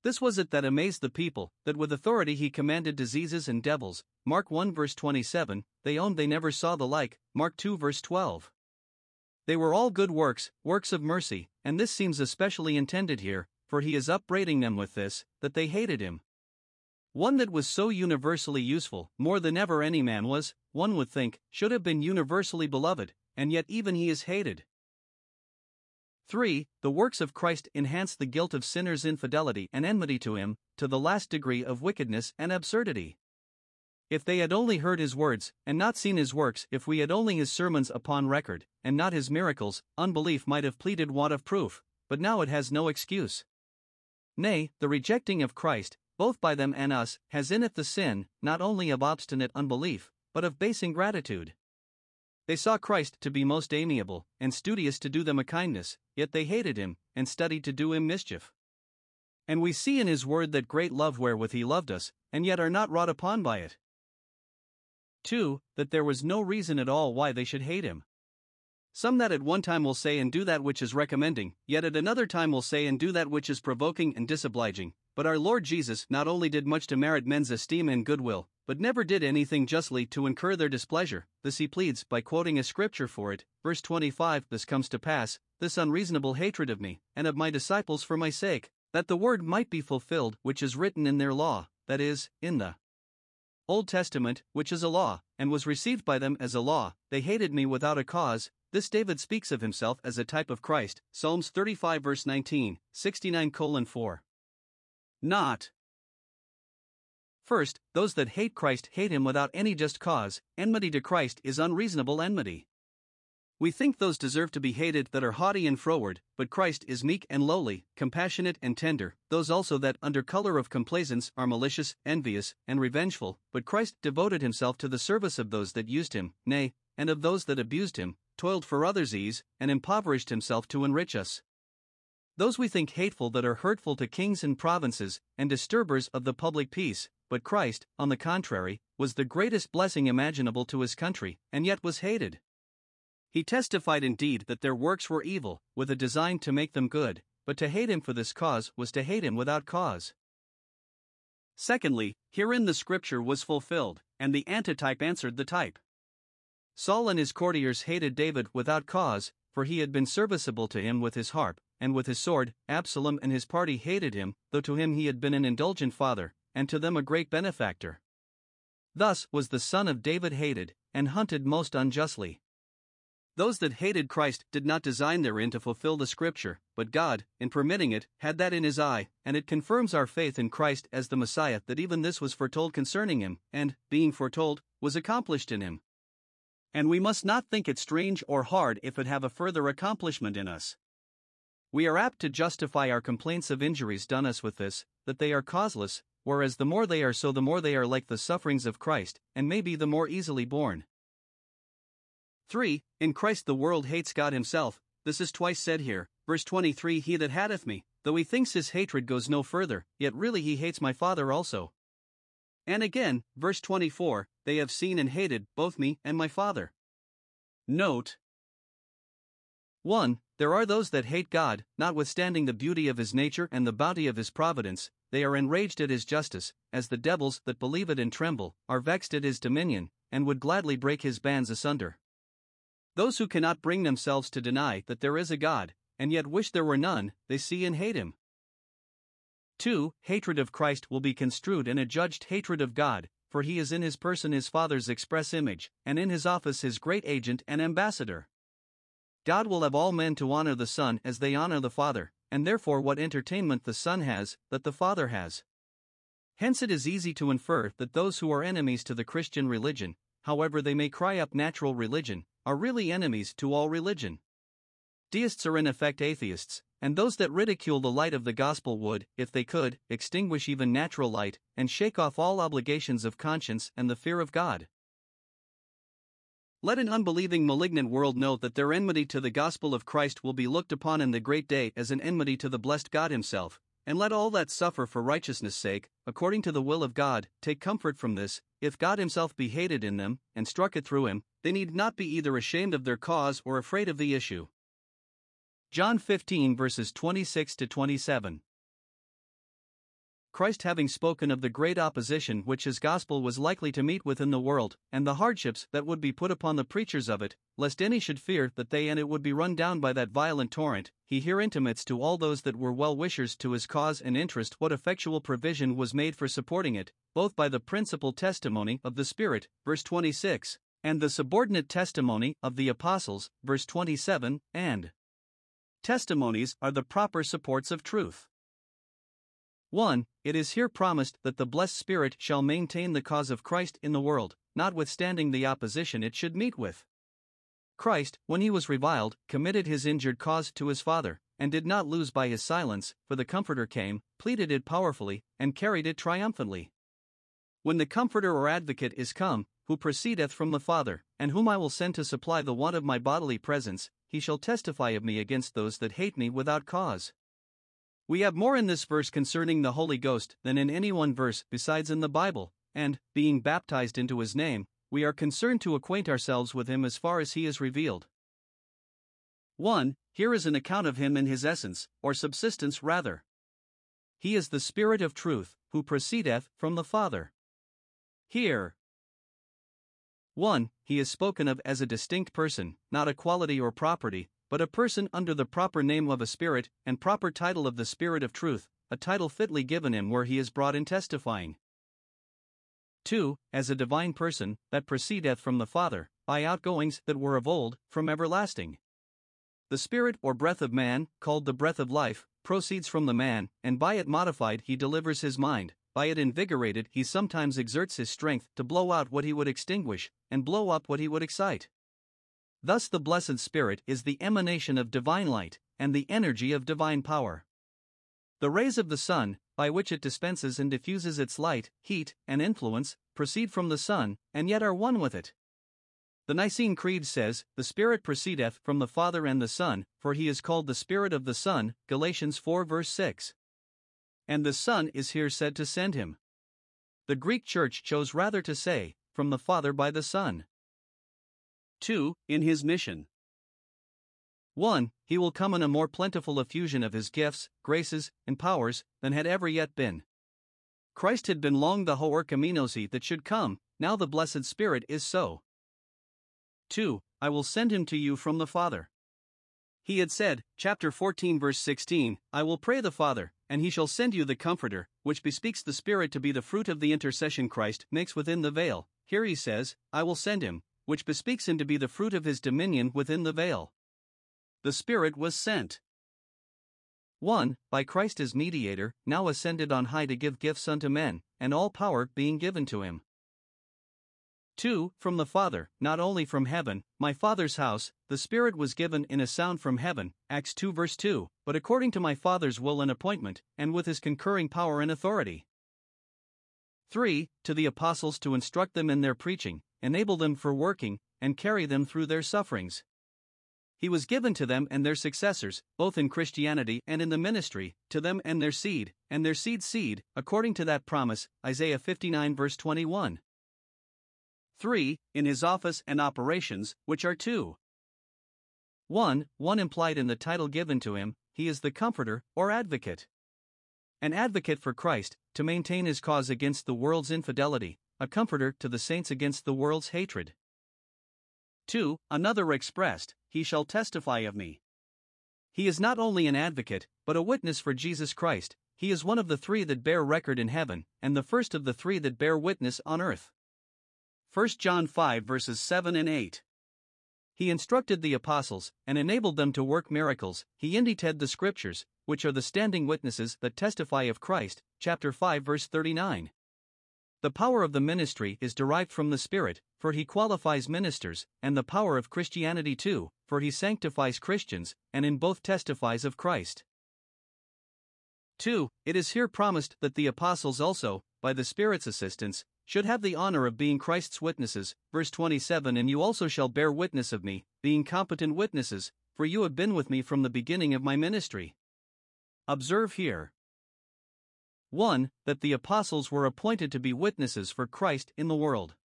This was it that amazed the people, that with authority he commanded diseases and devils. Mark 1 verse 27, they owned they never saw the like. Mark 2 verse 12. They were all good works, works of mercy, and this seems especially intended here, for he is upbraiding them with this, that they hated him. One that was so universally useful, more than ever any man was, one would think, should have been universally beloved, and yet even he is hated. 3. The works of Christ enhance the guilt of sinners' infidelity and enmity to him, to the last degree of wickedness and absurdity. If they had only heard his words, and not seen his works, if we had only his sermons upon record, and not his miracles, unbelief might have pleaded want of proof, but now it has no excuse. Nay, the rejecting of Christ, both by them and us, has in it the sin, not only of obstinate unbelief, but of base ingratitude. They saw Christ to be most amiable, and studious to do them a kindness, yet they hated him, and studied to do him mischief. And we see in his word that great love wherewith he loved us, and yet are not wrought upon by it. 2. That there was no reason at all why they should hate him. Some that at one time will say and do that which is recommending, yet at another time will say and do that which is provoking and disobliging, but our Lord Jesus not only did much to merit men's esteem and goodwill, but never did anything justly to incur their displeasure. This he pleads by quoting a scripture for it. Verse 25 This comes to pass, this unreasonable hatred of me, and of my disciples for my sake, that the word might be fulfilled which is written in their law, that is, in the Old Testament, which is a law, and was received by them as a law. They hated me without a cause. This David speaks of himself as a type of Christ. Psalms 35 verse 19, 69 4. Not. First, those that hate Christ hate him without any just cause. Enmity to Christ is unreasonable enmity. We think those deserve to be hated that are haughty and froward, but Christ is meek and lowly, compassionate and tender, those also that, under color of complaisance, are malicious, envious, and revengeful, but Christ devoted himself to the service of those that used him, nay, and of those that abused him, toiled for others' ease, and impoverished himself to enrich us. Those we think hateful that are hurtful to kings and provinces, and disturbers of the public peace, but Christ, on the contrary, was the greatest blessing imaginable to his country, and yet was hated. He testified indeed that their works were evil, with a design to make them good, but to hate him for this cause was to hate him without cause. Secondly, herein the scripture was fulfilled, and the antitype answered the type. Saul and his courtiers hated David without cause, for he had been serviceable to him with his harp, and with his sword, Absalom and his party hated him, though to him he had been an indulgent father, and to them a great benefactor. Thus was the son of David hated, and hunted most unjustly. Those that hated Christ did not design therein to fulfill the Scripture, but God, in permitting it, had that in his eye, and it confirms our faith in Christ as the Messiah that even this was foretold concerning him, and, being foretold, was accomplished in him. And we must not think it strange or hard if it have a further accomplishment in us. We are apt to justify our complaints of injuries done us with this, that they are causeless, whereas the more they are so, the more they are like the sufferings of Christ, and may be the more easily borne. 3. In Christ the world hates God himself, this is twice said here. Verse 23 He that hateth me, though he thinks his hatred goes no further, yet really he hates my Father also. And again, verse 24 They have seen and hated both me and my Father. Note 1. There are those that hate God, notwithstanding the beauty of his nature and the bounty of his providence, they are enraged at his justice, as the devils that believe it and tremble, are vexed at his dominion, and would gladly break his bands asunder. Those who cannot bring themselves to deny that there is a God, and yet wish there were none, they see and hate him. 2. Hatred of Christ will be construed in a judged hatred of God, for he is in his person his Father's express image, and in his office his great agent and ambassador. God will have all men to honor the Son as they honor the Father, and therefore what entertainment the Son has, that the Father has. Hence it is easy to infer that those who are enemies to the Christian religion, however they may cry up natural religion, are really enemies to all religion. Deists are in effect atheists, and those that ridicule the light of the gospel would, if they could, extinguish even natural light, and shake off all obligations of conscience and the fear of God. Let an unbelieving malignant world know that their enmity to the gospel of Christ will be looked upon in the great day as an enmity to the blessed God Himself, and let all that suffer for righteousness' sake, according to the will of God, take comfort from this. If God Himself be hated in them, and struck it through Him, they need not be either ashamed of their cause or afraid of the issue. John 15 verses 26 to 27. Christ having spoken of the great opposition which his gospel was likely to meet with in the world, and the hardships that would be put upon the preachers of it, lest any should fear that they and it would be run down by that violent torrent, he here intimates to all those that were well wishers to his cause and interest what effectual provision was made for supporting it, both by the principal testimony of the Spirit, verse 26, and the subordinate testimony of the apostles, verse 27, and testimonies are the proper supports of truth. 1. It is here promised that the blessed Spirit shall maintain the cause of Christ in the world, notwithstanding the opposition it should meet with. Christ, when he was reviled, committed his injured cause to his Father, and did not lose by his silence, for the Comforter came, pleaded it powerfully, and carried it triumphantly. When the Comforter or Advocate is come, who proceedeth from the Father, and whom I will send to supply the want of my bodily presence, he shall testify of me against those that hate me without cause. We have more in this verse concerning the Holy Ghost than in any one verse besides in the Bible, and, being baptized into his name, we are concerned to acquaint ourselves with him as far as he is revealed. 1. Here is an account of him in his essence, or subsistence rather. He is the Spirit of truth, who proceedeth from the Father. Here, 1. He is spoken of as a distinct person, not a quality or property, but a person under the proper name of a spirit and proper title of the Spirit of truth, a title fitly given him where he is brought in testifying. 2. As a divine person, that proceedeth from the Father, by outgoings that were of old, from everlasting. The spirit or breath of man, called the breath of life, proceeds from the man, and by it modified he delivers his mind, by it invigorated he sometimes exerts his strength to blow out what he would extinguish, and blow up what he would excite. Thus, the Blessed Spirit is the emanation of divine light, and the energy of divine power. The rays of the sun, by which it dispenses and diffuses its light, heat, and influence, proceed from the sun, and yet are one with it. The Nicene Creed says, The Spirit proceedeth from the Father and the Son, for he is called the Spirit of the Son, Galatians 4 verse 6. And the Son is here said to send him. The Greek Church chose rather to say, From the Father by the Son. 2. In his mission. 1. He will come in a more plentiful effusion of his gifts, graces, and powers than had ever yet been. Christ had been long the ho erchomenosi that should come, now the blessed Spirit is so. 2. I will send him to you from the Father. He had said, chapter 14, verse 16, I will pray the Father, and he shall send you the Comforter, which bespeaks the Spirit to be the fruit of the intercession Christ makes within the veil. Here he says, I will send him, which bespeaks him to be the fruit of his dominion within the veil. The Spirit was sent. 1. By Christ as mediator, now ascended on high to give gifts unto men, and all power being given to him. 2. From the Father, not only from heaven, my Father's house, the Spirit was given in a sound from heaven, Acts 2 verse 2, but according to my Father's will and appointment, and with his concurring power and authority. 3. To the apostles to instruct them in their preaching, enable them for working, and carry them through their sufferings. He was given to them and their successors, both in Christianity and in the ministry, to them and their seed, and their seed's seed, according to that promise, Isaiah 59 verse 21. 3. In his office and operations, which are two. 1. One implied in the title given to him, he is the Comforter, or Advocate. An advocate for Christ, to maintain his cause against the world's infidelity, a comforter to the saints against the world's hatred. 2. Another expressed, He shall testify of me. He is not only an advocate, but a witness for Jesus Christ. He is one of the three that bear record in heaven, and the first of the three that bear witness on earth. 1 John 5 verses 7 and 8. He instructed the apostles and enabled them to work miracles. He indited the scriptures, which are the standing witnesses that testify of Christ. Chapter 5 verse 39. The power of the ministry is derived from the Spirit, for he qualifies ministers, and the power of Christianity too, for he sanctifies Christians, and in both testifies of Christ. 2. It is here promised that the apostles also, by the Spirit's assistance, should have the honor of being Christ's witnesses. Verse 27 And you also shall bear witness of me, being competent witnesses, for you have been with me from the beginning of my ministry. Observe here 1. That the apostles were appointed to be witnesses for Christ in the world.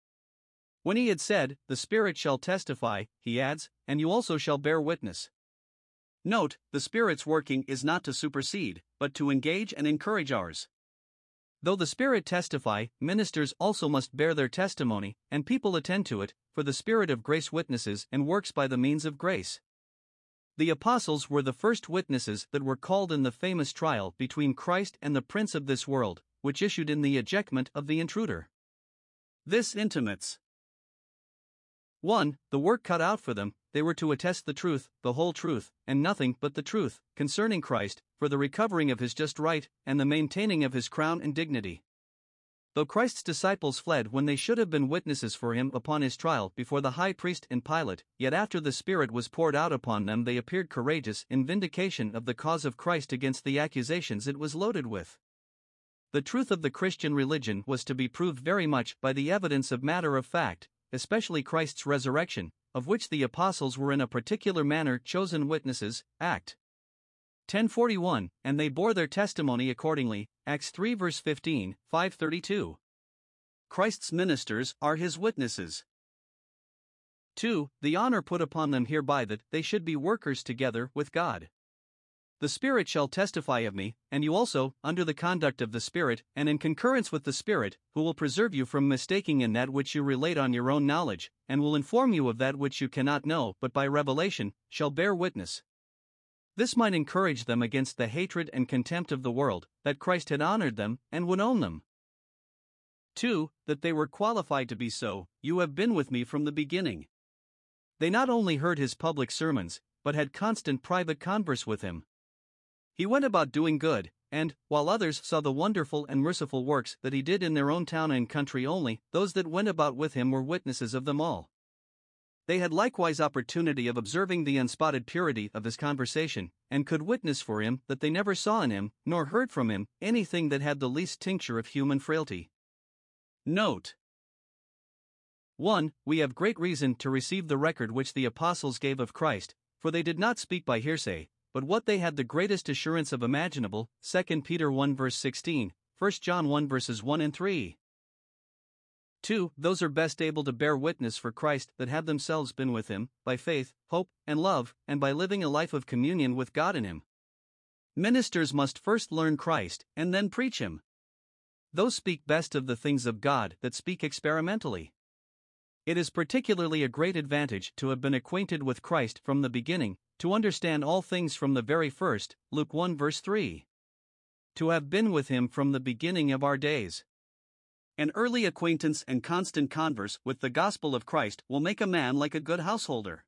When he had said, The Spirit shall testify, he adds, and you also shall bear witness. Note, the Spirit's working is not to supersede, but to engage and encourage ours. Though the Spirit testify, ministers also must bear their testimony, and people attend to it, for the Spirit of grace witnesses and works by the means of grace. The apostles were the first witnesses that were called in the famous trial between Christ and the prince of this world, which issued in the ejectment of the intruder. This intimates 1. The work cut out for them, they were to attest the truth, the whole truth, and nothing but the truth, concerning Christ, for the recovering of his just right, and the maintaining of his crown and dignity. Though Christ's disciples fled when they should have been witnesses for him upon his trial before the high priest and Pilate, yet after the Spirit was poured out upon them, they appeared courageous in vindication of the cause of Christ against the accusations it was loaded with. The truth of the Christian religion was to be proved very much by the evidence of matter of fact, especially Christ's resurrection, of which the apostles were in a particular manner chosen witnesses. Act 1041, and they bore their testimony accordingly. Acts 3 verse 15, 532. Christ's ministers are his witnesses. 2. The honor put upon them hereby that they should be workers together with God. The Spirit shall testify of me, and you also, under the conduct of the Spirit, and in concurrence with the Spirit, who will preserve you from mistaking in that which you relate on your own knowledge, and will inform you of that which you cannot know but by revelation, shall bear witness. This might encourage them against the hatred and contempt of the world, that Christ had honored them, and would own them. 2. That they were qualified to be so, you have been with me from the beginning. They not only heard his public sermons, but had constant private converse with him. He went about doing good, and, while others saw the wonderful and merciful works that he did in their own town and country only, those that went about with him were witnesses of them all. They had likewise opportunity of observing the unspotted purity of his conversation, and could witness for him that they never saw in him, nor heard from him, anything that had the least tincture of human frailty. Note 1. We have great reason to receive the record which the apostles gave of Christ, for they did not speak by hearsay, but what they had the greatest assurance of imaginable 2 Peter 1 verse 16, 1 John 1 verses 1 and 3. 2. Those are best able to bear witness for Christ that have themselves been with Him, by faith, hope, and love, and by living a life of communion with God in Him. Ministers must first learn Christ, and then preach Him. Those speak best of the things of God that speak experimentally. It is particularly a great advantage to have been acquainted with Christ from the beginning, to understand all things from the very first, Luke 1 verse 3. To have been with him from the beginning of our days. An early acquaintance and constant converse with the gospel of Christ will make a man like a good householder.